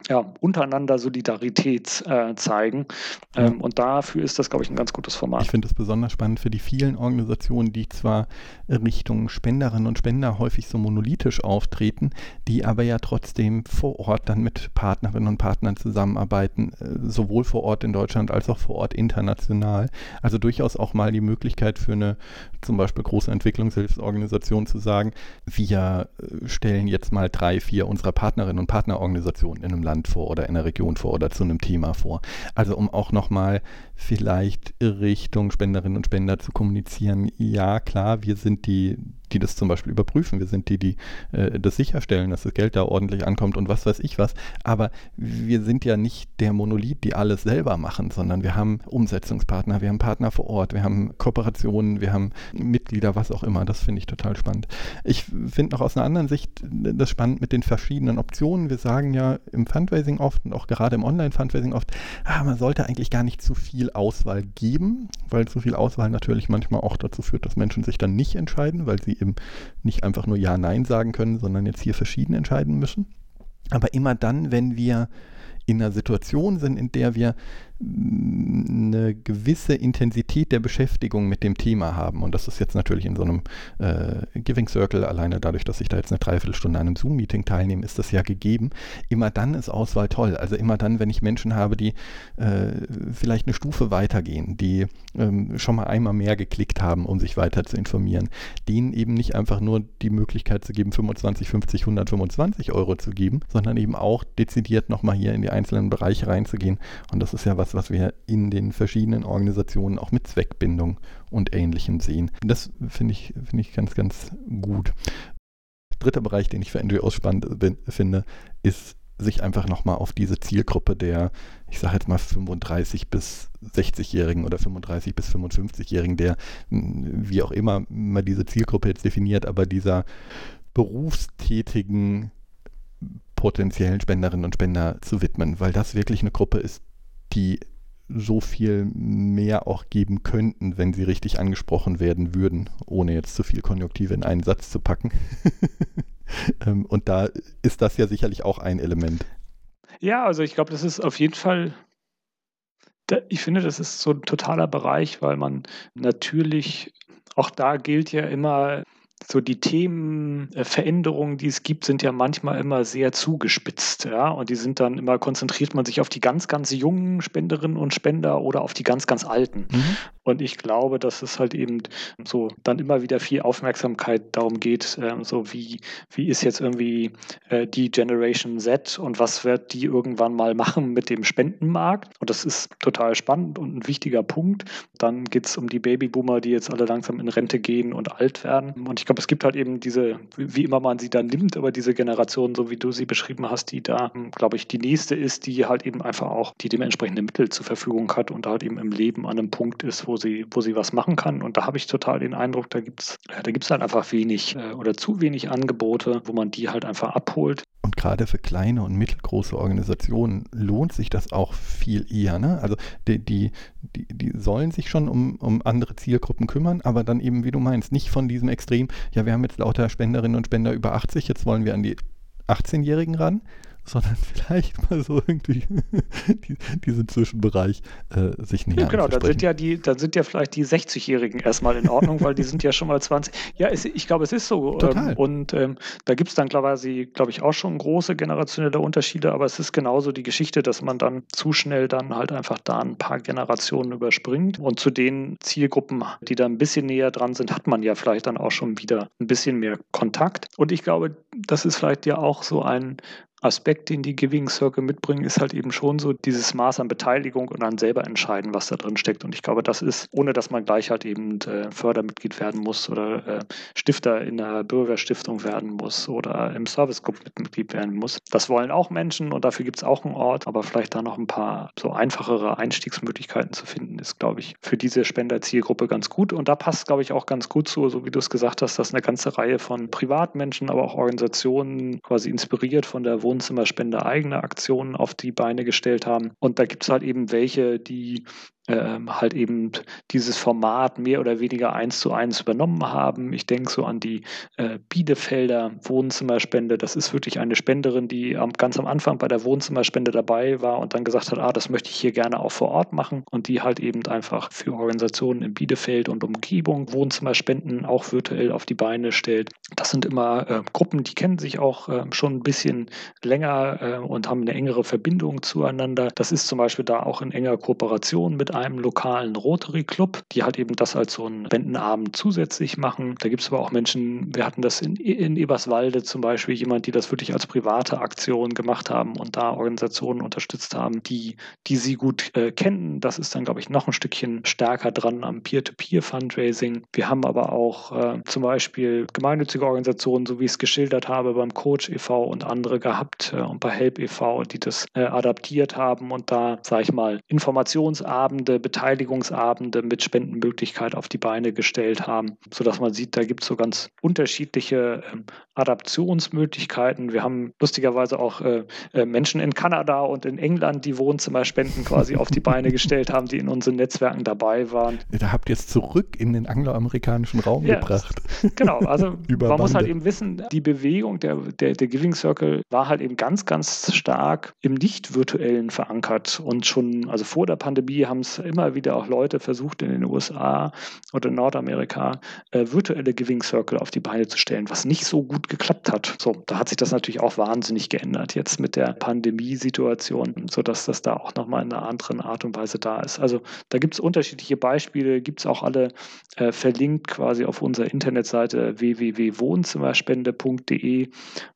ja, untereinander Solidarität äh, zeigen. Ähm, und dafür ist das, glaube ich, ein ganz gutes Format. Ich finde es besonders spannend für die vielen Organisationen, die zwar Richtung Spenderinnen und Spender häufig so monolithisch auftreten, die aber ja trotzdem vor Ort dann mit Partnerinnen und Partnern zusammenarbeiten, äh, sowohl vor Ort in Deutschland als auch vor Ort international. Also durchaus auch mal die Möglichkeit für eine zum Beispiel große Entwicklungshilfsorganisation zu sagen, wir äh, stellen jetzt mal drei, vier unserer Partnerinnen und Partnerorganisationen in einem Land vor oder in einer Region vor oder zu einem Thema vor. Also um auch nochmal vielleicht Richtung Spenderinnen und Spender zu kommunizieren, ja klar, wir sind die, die das zum Beispiel überprüfen, wir sind die, die äh, das sicherstellen, dass das Geld da ordentlich ankommt und was weiß ich was, aber wir sind ja nicht der Monolith, die alles selber machen, sondern wir haben Umsetzungspartner, wir haben Partner vor Ort, wir haben Kooperationen, wir haben Mitglieder, was auch immer, das finde ich total spannend. Ich finde noch aus einer anderen Sicht das spannend mit den verschiedenen Optionen. Wir sagen ja im Fundraising oft und auch gerade im Online-Fundraising oft, ah, man sollte eigentlich gar nicht zu viel viel Auswahl geben, weil zu viel Auswahl natürlich manchmal auch dazu führt, dass Menschen sich dann nicht entscheiden, weil sie eben nicht einfach nur Ja, Nein sagen können, sondern jetzt hier verschieden entscheiden müssen. Aber immer dann, wenn wir in einer Situation sind, in der wir eine gewisse Intensität der Beschäftigung mit dem Thema haben. Und das ist jetzt natürlich in so einem äh, Giving Circle, alleine dadurch, dass ich da jetzt eine Dreiviertelstunde an einem Zoom-Meeting teilnehme, ist das ja gegeben. Immer dann ist Auswahl toll. Also immer dann, wenn ich Menschen habe, die äh, vielleicht eine Stufe weitergehen, die ähm, schon mal einmal mehr geklickt haben, um sich weiter zu informieren, denen eben nicht einfach nur die Möglichkeit zu geben, 25, 50, 125 Euro zu geben, sondern eben auch dezidiert nochmal hier in die einzelnen Bereiche reinzugehen. Und das ist ja was, was, was wir in den verschiedenen Organisationen auch mit Zweckbindung und Ähnlichem sehen. Das finde ich, find ich ganz, ganz gut. Dritter Bereich, den ich für NGOs spannend bin, finde, ist sich einfach nochmal auf diese Zielgruppe der, ich sage jetzt mal 35 bis 60-Jährigen oder 35 bis 55-Jährigen, der, wie auch immer man diese Zielgruppe jetzt definiert, aber dieser berufstätigen potenziellen Spenderinnen und Spender zu widmen, weil das wirklich eine Gruppe ist, die so viel mehr auch geben könnten, wenn sie richtig angesprochen werden würden, ohne jetzt zu viel Konjunktive in einen Satz zu packen. Ähm, und da ist das ja sicherlich auch ein Element. Ja, also ich glaube, das ist auf jeden Fall, ich finde, das ist so ein totaler Bereich, weil man natürlich, auch da gilt ja immer, so die Themenveränderungen, die es gibt, sind ja manchmal immer sehr zugespitzt, ja. Und die sind dann immer, konzentriert man sich auf die ganz, ganz jungen Spenderinnen und Spender oder auf die ganz, ganz alten. Mhm. Und ich glaube, dass es halt eben so dann immer wieder viel Aufmerksamkeit darum geht, äh, so wie, wie ist jetzt irgendwie äh, die Generation Z und was wird die irgendwann mal machen mit dem Spendenmarkt. Und das ist total spannend und ein wichtiger Punkt. Dann geht es um die Babyboomer, die jetzt alle langsam in Rente gehen und alt werden. Und ich glaube, es gibt halt eben diese, wie immer man sie dann nimmt, aber diese Generation, so wie du sie beschrieben hast, die da, glaube ich, die nächste ist, die halt eben einfach auch die dementsprechende Mittel zur Verfügung hat und halt eben im Leben an einem Punkt ist, wo sie, wo sie was machen kann. Und da habe ich total den Eindruck, da gibt es da gibt's halt einfach wenig äh, oder zu wenig Angebote, wo man die halt einfach abholt. Und gerade für kleine und mittelgroße Organisationen lohnt sich das auch viel eher. Ne? Also die, die, die, die sollen sich schon um, um andere Zielgruppen kümmern, aber dann eben, wie du meinst, nicht von diesem Extrem, ja, wir haben jetzt lauter Spenderinnen und Spender über 80, jetzt wollen wir an die 18-Jährigen ran, sondern vielleicht mal so irgendwie die, diesen Zwischenbereich äh, sich näher ja, Genau, dann sind ja die, dann sind ja vielleicht die 60-Jährigen erstmal in Ordnung, weil die sind ja schon mal 20. Ja, es, ich glaube, es ist so. Ähm, Total. Ähm, und ähm, da gibt es dann quasi, glaube ich, auch schon große generationelle Unterschiede, aber es ist genauso die Geschichte, dass man dann zu schnell dann halt einfach da ein paar Generationen überspringt. Und zu den Zielgruppen, die da ein bisschen näher dran sind, hat man ja vielleicht dann auch schon wieder ein bisschen mehr Kontakt. Und ich glaube, das ist vielleicht ja auch so ein Aspekt, den die Giving Circle mitbringen, ist halt eben schon so dieses Maß an Beteiligung und dann selber entscheiden, was da drin steckt. Und ich glaube, das ist, ohne dass man gleich halt eben äh, Fördermitglied werden muss oder äh, Stifter in einer Bürgerstiftung werden muss oder im Service Group Mitglied werden muss. Das wollen auch Menschen und dafür gibt es auch einen Ort, aber vielleicht da noch ein paar so einfachere Einstiegsmöglichkeiten zu finden, ist, glaube ich, für diese Spenderzielgruppe ganz gut. Und da passt, glaube ich, auch ganz gut zu, so wie du es gesagt hast, dass eine ganze Reihe von Privatmenschen, aber auch Organisationen quasi inspiriert von der Wohn Wohnzimmerspender eigene Aktionen auf die Beine gestellt haben. Und da gibt es halt eben welche, die halt eben dieses Format mehr oder weniger eins zu eins übernommen haben. Ich denke so an die äh, Bielefelder Wohnzimmerspende. Das ist wirklich eine Spenderin, die am, ganz am Anfang bei der Wohnzimmerspende dabei war und dann gesagt hat, ah, das möchte ich hier gerne auch vor Ort machen und die halt eben einfach für Organisationen in Bielefeld und Umgebung Wohnzimmerspenden auch virtuell auf die Beine stellt. Das sind immer äh, Gruppen, die kennen sich auch äh, schon ein bisschen länger äh, und haben eine engere Verbindung zueinander. Das ist zum Beispiel da auch in enger Kooperation mit einem lokalen Rotary Club, die halt eben das als so einen Spendenabend zusätzlich machen. Da gibt es aber auch Menschen, wir hatten das in, in Eberswalde zum Beispiel, jemand, die das wirklich als private Aktion gemacht haben und da Organisationen unterstützt haben, die, die sie gut äh, kennen. Das ist dann, glaube ich, noch ein Stückchen stärker dran am Peer-to-Peer-Fundraising. Wir haben aber auch äh, zum Beispiel gemeinnützige Organisationen, so wie ich es geschildert habe, beim Coach e.V. und andere gehabt äh, und bei Help e.V., die das äh, adaptiert haben und da, sage ich mal, Informationsabende Abende, Beteiligungsabende mit Spendenmöglichkeit auf die Beine gestellt haben, sodass man sieht, da gibt es so ganz unterschiedliche ähm, Adaptionsmöglichkeiten. Wir haben lustigerweise auch äh, äh, Menschen in Kanada und in England, die Wohnzimmerspenden quasi auf die Beine gestellt haben, die in unseren Netzwerken dabei waren. Da habt ihr es zurück in den angloamerikanischen Raum ja, gebracht. Genau, also man muss halt eben wissen, die Bewegung der, der, der Giving Circle war halt eben ganz, ganz stark im nicht-virtuellen verankert und schon, also vor der Pandemie haben es immer wieder auch Leute versucht, in den USA oder Nordamerika äh, virtuelle Giving Circle auf die Beine zu stellen, was nicht so gut geklappt hat. So, da hat sich das natürlich auch wahnsinnig geändert jetzt mit der Pandemiesituation, sodass das da auch nochmal in einer anderen Art und Weise da ist. Also da gibt es unterschiedliche Beispiele, gibt es auch alle äh, verlinkt quasi auf unserer Internetseite www.wohnzimmerspende.de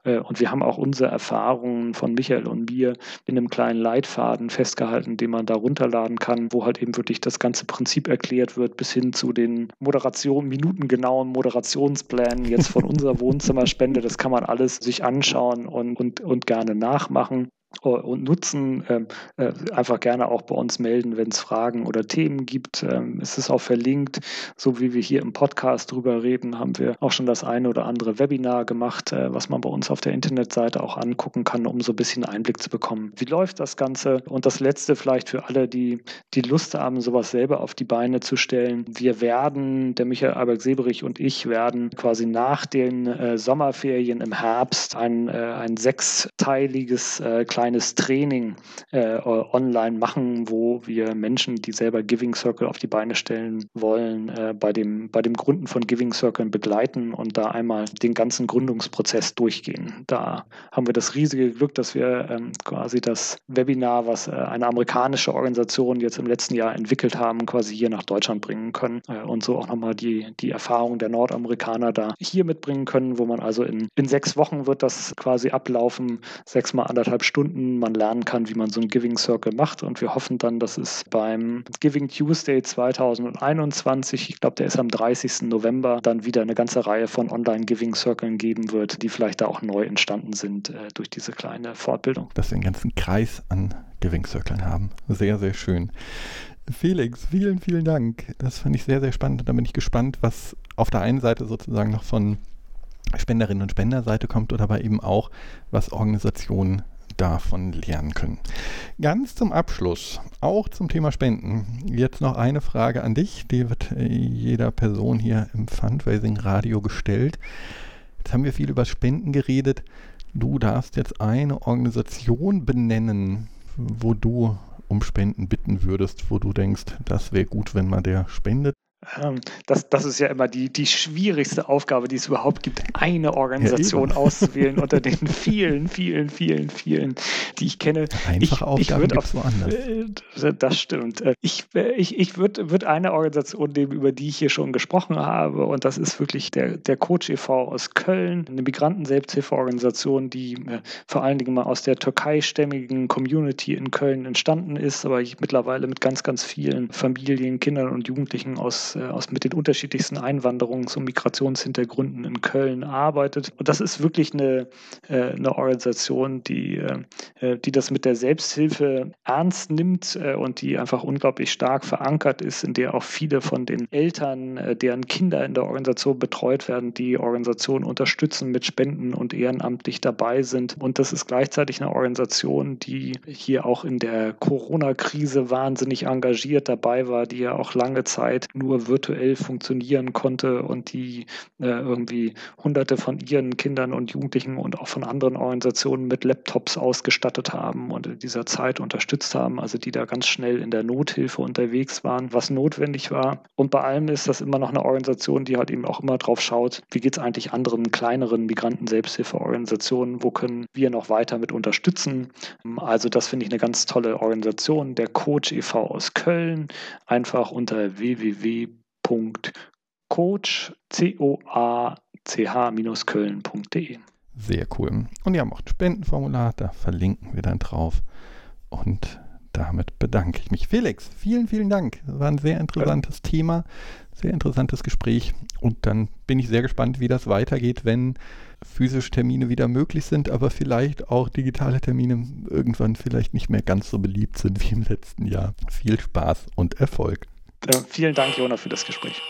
äh, und wir haben auch unsere Erfahrungen von Michael und mir in einem kleinen Leitfaden festgehalten, den man da runterladen kann, wo halt eben wirklich das ganze Prinzip erklärt wird, bis hin zu den Moderation, minutengenauen Moderationsplänen jetzt von unserer Wohnzimmerspende. Das kann man alles sich anschauen und, und, und gerne nachmachen. Äh, und nutzen. Ähm, äh, einfach gerne auch bei uns melden, wenn es Fragen oder Themen gibt. Ähm, es ist auch verlinkt, so wie wir hier im Podcast drüber reden, haben wir auch schon das eine oder andere Webinar gemacht, äh, was man bei uns auf der Internetseite auch angucken kann, um so ein bisschen Einblick zu bekommen. Wie läuft das Ganze? Und das letzte vielleicht für alle, die die Lust haben, sowas selber auf die Beine zu stellen. Wir werden, der Michael Alberg-Seberich und ich werden quasi nach den äh, Sommerferien im Herbst ein, äh, ein sechsteiliges äh, kleines Training äh, online machen, wo wir Menschen, die selber Giving Circle auf die Beine stellen wollen, äh, bei, dem, bei dem Gründen von Giving Circle begleiten und da einmal den ganzen Gründungsprozess durchgehen. Da haben wir das riesige Glück, dass wir ähm, quasi das Webinar, was äh, eine amerikanische Organisation jetzt im letzten Jahr entwickelt haben, quasi hier nach Deutschland bringen können äh, und so auch nochmal die, die Erfahrung der Nordamerikaner da hier mitbringen können, wo man also in, in sechs Wochen wird das quasi ablaufen, sechs mal anderthalb Stunden, man lernen kann, wie man so ein Giving Circle macht und wir hoffen dann, dass es beim Giving Tuesday 2021, ich glaube, der ist am 30. November, dann wieder eine ganze Reihe von Online-Giving Circles geben wird, die vielleicht da auch neu entstanden sind äh, durch diese kleine Fortbildung. Dass wir einen ganzen Kreis an Giving Circles haben. Sehr, sehr schön. Felix, vielen, vielen Dank. Das fand ich sehr, sehr spannend. Da bin ich gespannt, was auf der einen Seite sozusagen noch von Spenderinnen und Spenderseite kommt oder aber eben auch, was Organisationen davon lernen können. Ganz zum Abschluss, auch zum Thema Spenden, jetzt noch eine Frage an dich, die wird äh, jeder Person hier im Fundraising Radio gestellt. Jetzt haben wir viel über Spenden geredet. Du darfst jetzt eine Organisation benennen, wo du um Spenden bitten würdest, wo du denkst, das wäre gut, wenn man der spendet. Ähm, das, das ist ja immer die, die schwierigste Aufgabe, die es überhaupt gibt, eine Organisation ja, auszuwählen unter den vielen, vielen, vielen, vielen, die ich kenne. Einfache ich, Aufgaben gibt es woanders. Äh, das stimmt. Äh, ich, äh, ich, ich würde würd eine Organisation nehmen, über die ich hier schon gesprochen habe, und das ist wirklich der, der Coach e.V. aus Köln, eine Migranten-Selbsthilfeorganisation, die vor allen Dingen mal aus der türkeistämmigen Community in Köln entstanden ist, aber ich mittlerweile mit ganz, ganz vielen Familien, Kindern und Jugendlichen aus äh, aus, mit den unterschiedlichsten Einwanderungs- und Migrationshintergründen in Köln arbeitet. Und das ist wirklich eine, äh, eine Organisation, die, äh, die das mit der Selbsthilfe ernst nimmt und die einfach unglaublich stark verankert ist, in der auch viele von den Eltern, deren Kinder in der Organisation betreut werden, die Organisation unterstützen mit Spenden und ehrenamtlich dabei sind. Und das ist gleichzeitig eine Organisation, die hier auch in der Corona-Krise wahnsinnig engagiert dabei war, die ja auch lange Zeit nur virtuell funktionieren konnte und die äh, irgendwie hunderte von ihren Kindern und Jugendlichen und auch von anderen Organisationen mit Laptops ausgestattet haben und in dieser Zeit unterstützt haben, also die da ganz schnell in der Nothilfe unterwegs waren, was notwendig war. Und bei allem ist das immer noch eine Organisation, die halt eben auch immer drauf schaut, wie geht es eigentlich anderen kleineren Migranten-Selbsthilfeorganisationen, wo können wir noch weiter mit unterstützen. Also das finde ich eine ganz tolle Organisation, der Coach e.V. aus Köln, einfach unter www www.coach, kölnde Sehr cool. Und die haben auch ein Spendenformular, da verlinken wir dann drauf. Und damit bedanke ich mich. Felix, vielen, vielen Dank. Das war ein sehr interessantes ja. Thema, sehr interessantes Gespräch. Und dann bin ich sehr gespannt, wie das weitergeht, wenn physische Termine wieder möglich sind, aber vielleicht auch digitale Termine irgendwann vielleicht nicht mehr ganz so beliebt sind wie im letzten Jahr. Viel Spaß und Erfolg. Äh, vielen Dank, Jona, für das Gespräch.